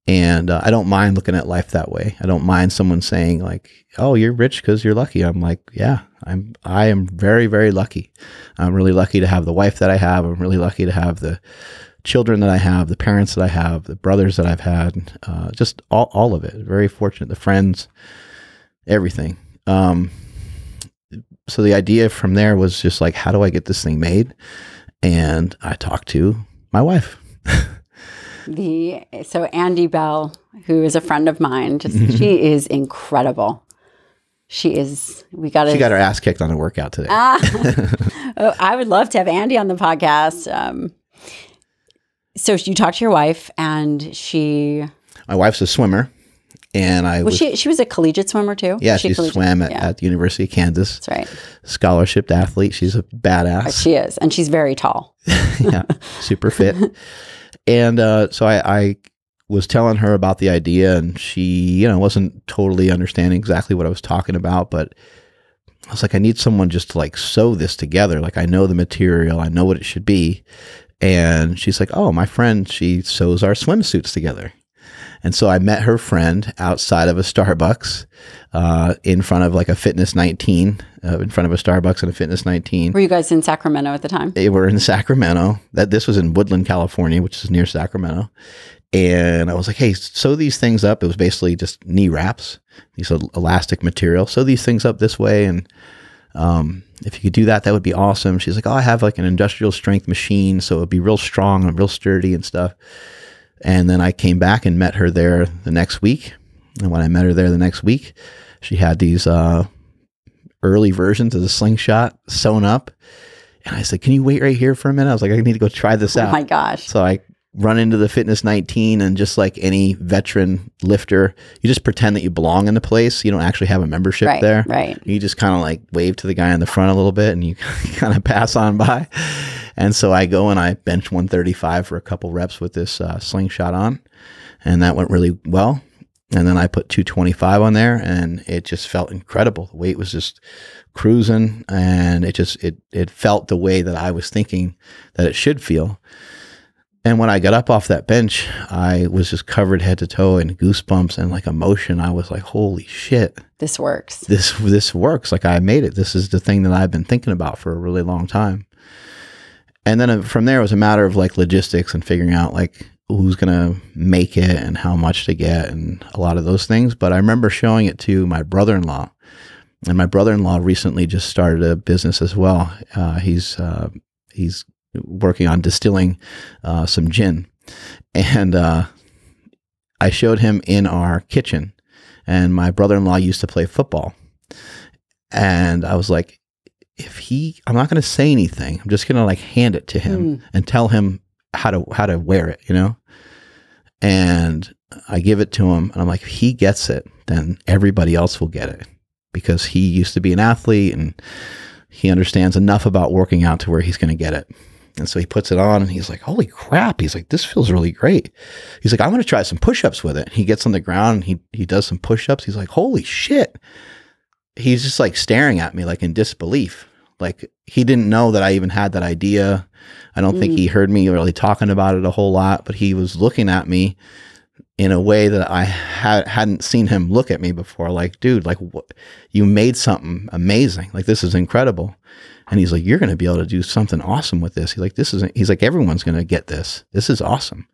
And uh, I don't mind looking at life that way. I don't mind someone saying like, "Oh, you're rich because you're lucky." I'm like, "Yeah, I'm. I am very, very lucky. I'm really lucky to have the wife that I have. I'm really lucky to have the children that I have, the parents that I have, the brothers that I've had, uh, just all, all of it. Very fortunate. The friends, everything. Um, so the idea from there was just like, how do I get this thing made? And I talked to my wife. the so Andee Bell, who is a friend of mine, just she is incredible. She is. We got. She got her ass kicked on a workout today. Ah, oh, I would love to have Andy on the podcast. Um, so you talked to your wife, and she My wife's a swimmer, and I was was. she. She was a collegiate swimmer too. yeah, Was she swam at, Yeah, at the University of Kansas. that's right. Scholarship athlete. She's a badass. She is, and she's very tall. yeah, super fit. And uh, so I, I was telling her about the idea, and she, you know, wasn't totally understanding exactly what I was talking about. But I was like, I need someone just to like sew this together. Like, I know the material, I know what it should be. And she's like, Oh, my friend, she sews our swimsuits together. And so I met her friend outside of a Starbucks, uh, in front of like a Fitness 19, uh, in front of a Starbucks and a Fitness 19 Were you guys in Sacramento at the time? they were in Sacramento. That this was in Woodland, California, which is near Sacramento. And I was like, "Hey, sew these things up." It was basically just knee wraps, these elastic material. Sew these things up this way, and um, if you could do that, that would be awesome. She's like, "Oh, I have like an industrial strength machine, so it'd be real strong and real sturdy and stuff." And then I came back and met her there the next week. And when I met her there the next week, she had these uh, early versions of the slingshot sewn up. And I said, Can you wait right here for a minute? I was like, I need to go try this out. Oh my gosh! So I run into the Fitness 19, and just like any veteran lifter, you just pretend that you belong in the place. You don't actually have a membership Right, there. right. You just kind of like wave to the guy in the front a little bit and you kind of pass on by. And so I go and I bench 135 for a couple reps with this uh, slingshot on. And that went really well. And then I put 225 on there and it just felt incredible. The weight was just cruising and it just it it felt the way that I was thinking that it should feel. And when I got up off that bench, I was just covered head to toe in goosebumps and like emotion. I was like, "Holy shit This works. this this works like i made it this is the thing that i've been thinking about for a really long time and then uh, from there it was a matter of like logistics and figuring out like who's gonna make it and how much to get and a lot of those things. But i remember showing it to my brother-in-law. And my brother-in-law recently just started a business as well. Uh, he's uh, he's working on distilling uh, some gin. And uh, i showed him in our kitchen. And my brother-in-law used to play football. And i was like if he i'm not going to say anything i'm just going to like hand it to him hmm. and tell him how to how to wear it you know and i give it to him and i'm like if he gets it then everybody else will get it because he used to be an athlete and he understands enough about working out to where he's going to get it and so he puts it on and he's like, holy crap. He's like, this feels really great. He's like, I'm going to try some push ups with it. He gets on the ground and he, he does some push ups. He's like, holy shit. He's just like staring at me like in disbelief. Like he didn't know that I even had that idea. I don't think he mm. heard me really talking about it a whole lot, but he was looking at me in a way that I had hadn't seen him look at me before. Like, dude, like what, you made something amazing. Like this is incredible. And he's like, you're going to be able to do something awesome with this. He's like, this isn't, he's like, everyone's going to get this. This is awesome.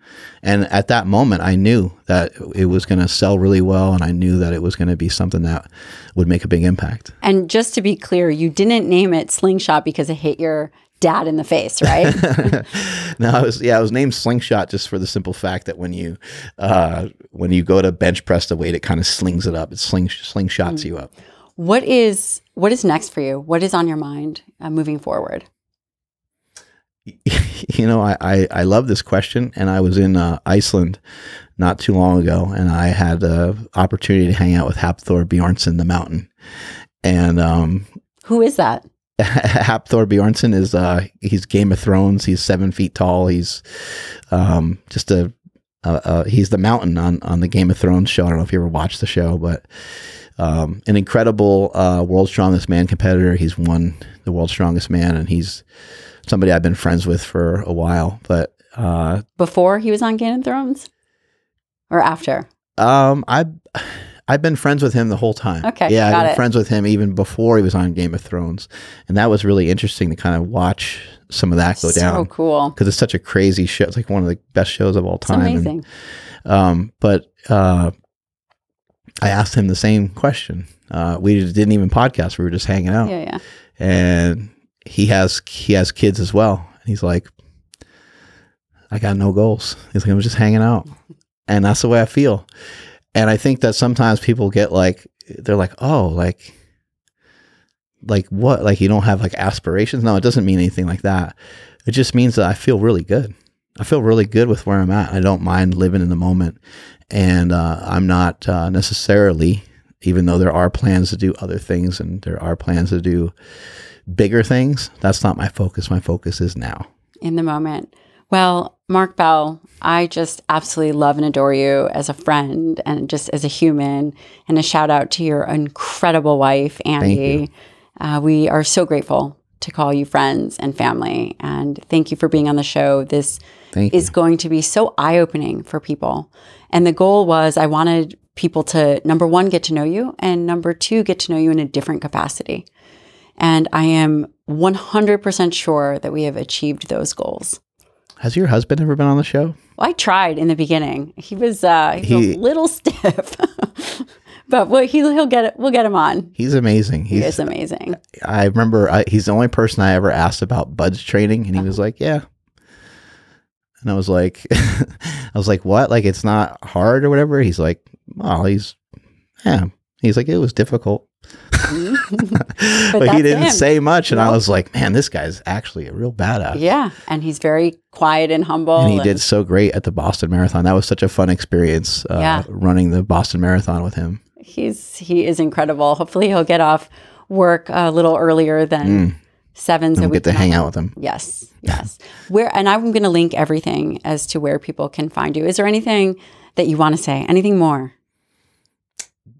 And at that moment, I knew that it was going to sell really well. And I knew that it was going to be something that would make a big impact. And just to be clear, you didn't name it Slingshot because it hit your dad in the face, right? no, I was, yeah, I was named Slingshot just for the simple fact that when you, uh, when you go to bench press the weight, it kind of slings it up. It sling, slingshots you up. What is what is next for you? What is on your mind uh, moving forward? you know, I, I, I love this question. And I was in uh, Iceland not too long ago, and I had the opportunity to hang out with Hafthor Bjornsson, the mountain. And um, Who is that? Hafthor Bjornsson is uh, he's Game of Thrones. He's seven feet tall. He's um, just a uh, uh, he's the mountain on on the Game of Thrones show. I don't know if you ever watched the show, but um, an incredible uh, world's strongest man competitor. He's won the world's strongest man, and he's somebody I've been friends with for a while. But uh, Before he was on Game of Thrones, or after? um, I I've been friends with him the whole time. Okay, Yeah, I've been it. friends with him even before he was on Game of Thrones. And that was really interesting to kind of watch some of that go so down. cool. Because it's such a crazy show. It's like one of the best shows of all It's time. And, amazing. um, but uh, I asked him the same question. Uh, we didn't even podcast. We were just hanging out. Yeah, yeah. And he has he has kids as well. And he's like, I got no goals. He's like, I'm just hanging out. And that's the way I feel. And I think that sometimes people get like they're like, oh, like like what? Like you don't have like aspirations? No, it doesn't mean anything like that. It just means that I feel really good. I feel really good with where I'm at. I don't mind living in the moment. And uh, I'm not uh, necessarily, even though there are plans to do other things and there are plans to do bigger things, that's not my focus. My focus is now. in the moment. Well, Mark Bell, I just absolutely love and adore you as a friend and just as a human. And a shout out to your incredible wife, Andee. Uh, we are so grateful to call you friends and family. And thank you for being on the show. This Thank is you. going to be so eye opening for people. And the goal was I wanted people to, number one, get to know you, and number two, get to know you in a different capacity. And I am 100% sure that we have achieved those goals. Has your husband ever been on the show? Well, I tried in the beginning. He was, uh, he was He- a little stiff, but we'll, he, he'll get it. We'll get him on. He's amazing. He He's is amazing. I remember I, he's the only person I ever asked about BUD/S training, and he was like, "Yeah." And I was like, "I was like, what? Like it's not hard or whatever?" He's like, "Oh, he's yeah." He's like, "It was difficult," but, that's he didn't him. say much, and I was like, "Man, this guy's actually a real badass." Yeah. And he's very quiet and humble. And he and- did so great at the Boston Marathon. That was such a fun experience, uh, Yeah. running the Boston Marathon with him. He's he is incredible. Hopefully he'll get off work a little earlier than Mm. Seven, so And we get to hang out with them. Yes, yes. where and I'm going to link everything as to where people can find you. Is there anything that you want to say? Anything more?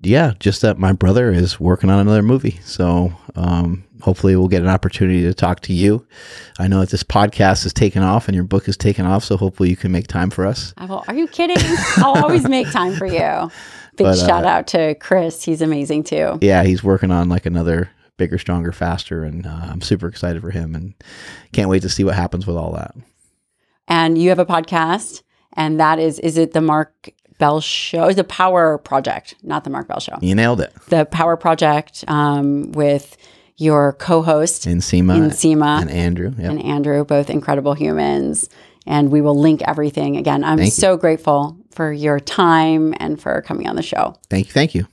yeah, just that my brother is working on another movie. So um, hopefully we'll get an opportunity to talk to you. I know that this podcast is taken off and your book is taken off. So hopefully you can make time for us. I will, are you kidding? I'll always make time for you. Big But, uh, shout out to Chris. He's amazing too. Yeah, he's working on like another bigger, stronger, faster. And uh, I'm super excited for him and can't wait to see what happens with all that. And you have a podcast, and that is is it the Mark Bell Show? Is the Power Project, not the Mark Bell Show. You nailed it. The Power Project um, with your co-host Nsima Nsima and Andrew. Yeah. and Andrew, both incredible humans. And we will link everything. Again, I'm Thank you. so grateful for your time and for coming on the show. Thank you. Thank you.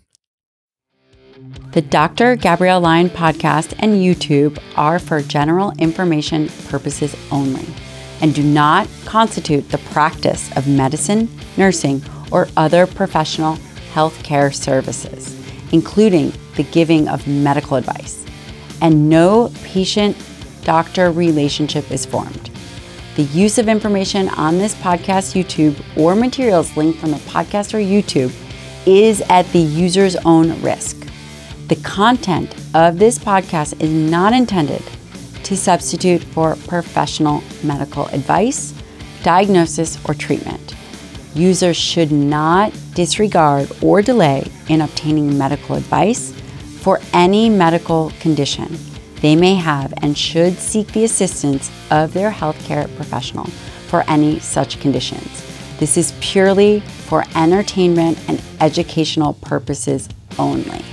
The Dr. Gabrielle Lyon podcast and YouTube are for general information purposes only and do not constitute the practice of medicine, nursing, or other professional healthcare services, including the giving of medical advice. And no patient doctor relationship is formed. The use of information on this podcast, YouTube, or materials linked from the podcast or YouTube is at the user's own risk. The content of this podcast is not intended to substitute for professional medical advice, diagnosis, or treatment. Users should not disregard or delay in obtaining medical advice for any medical condition they may have and should seek the assistance of their healthcare professional for any such conditions. This is purely for entertainment and educational purposes only.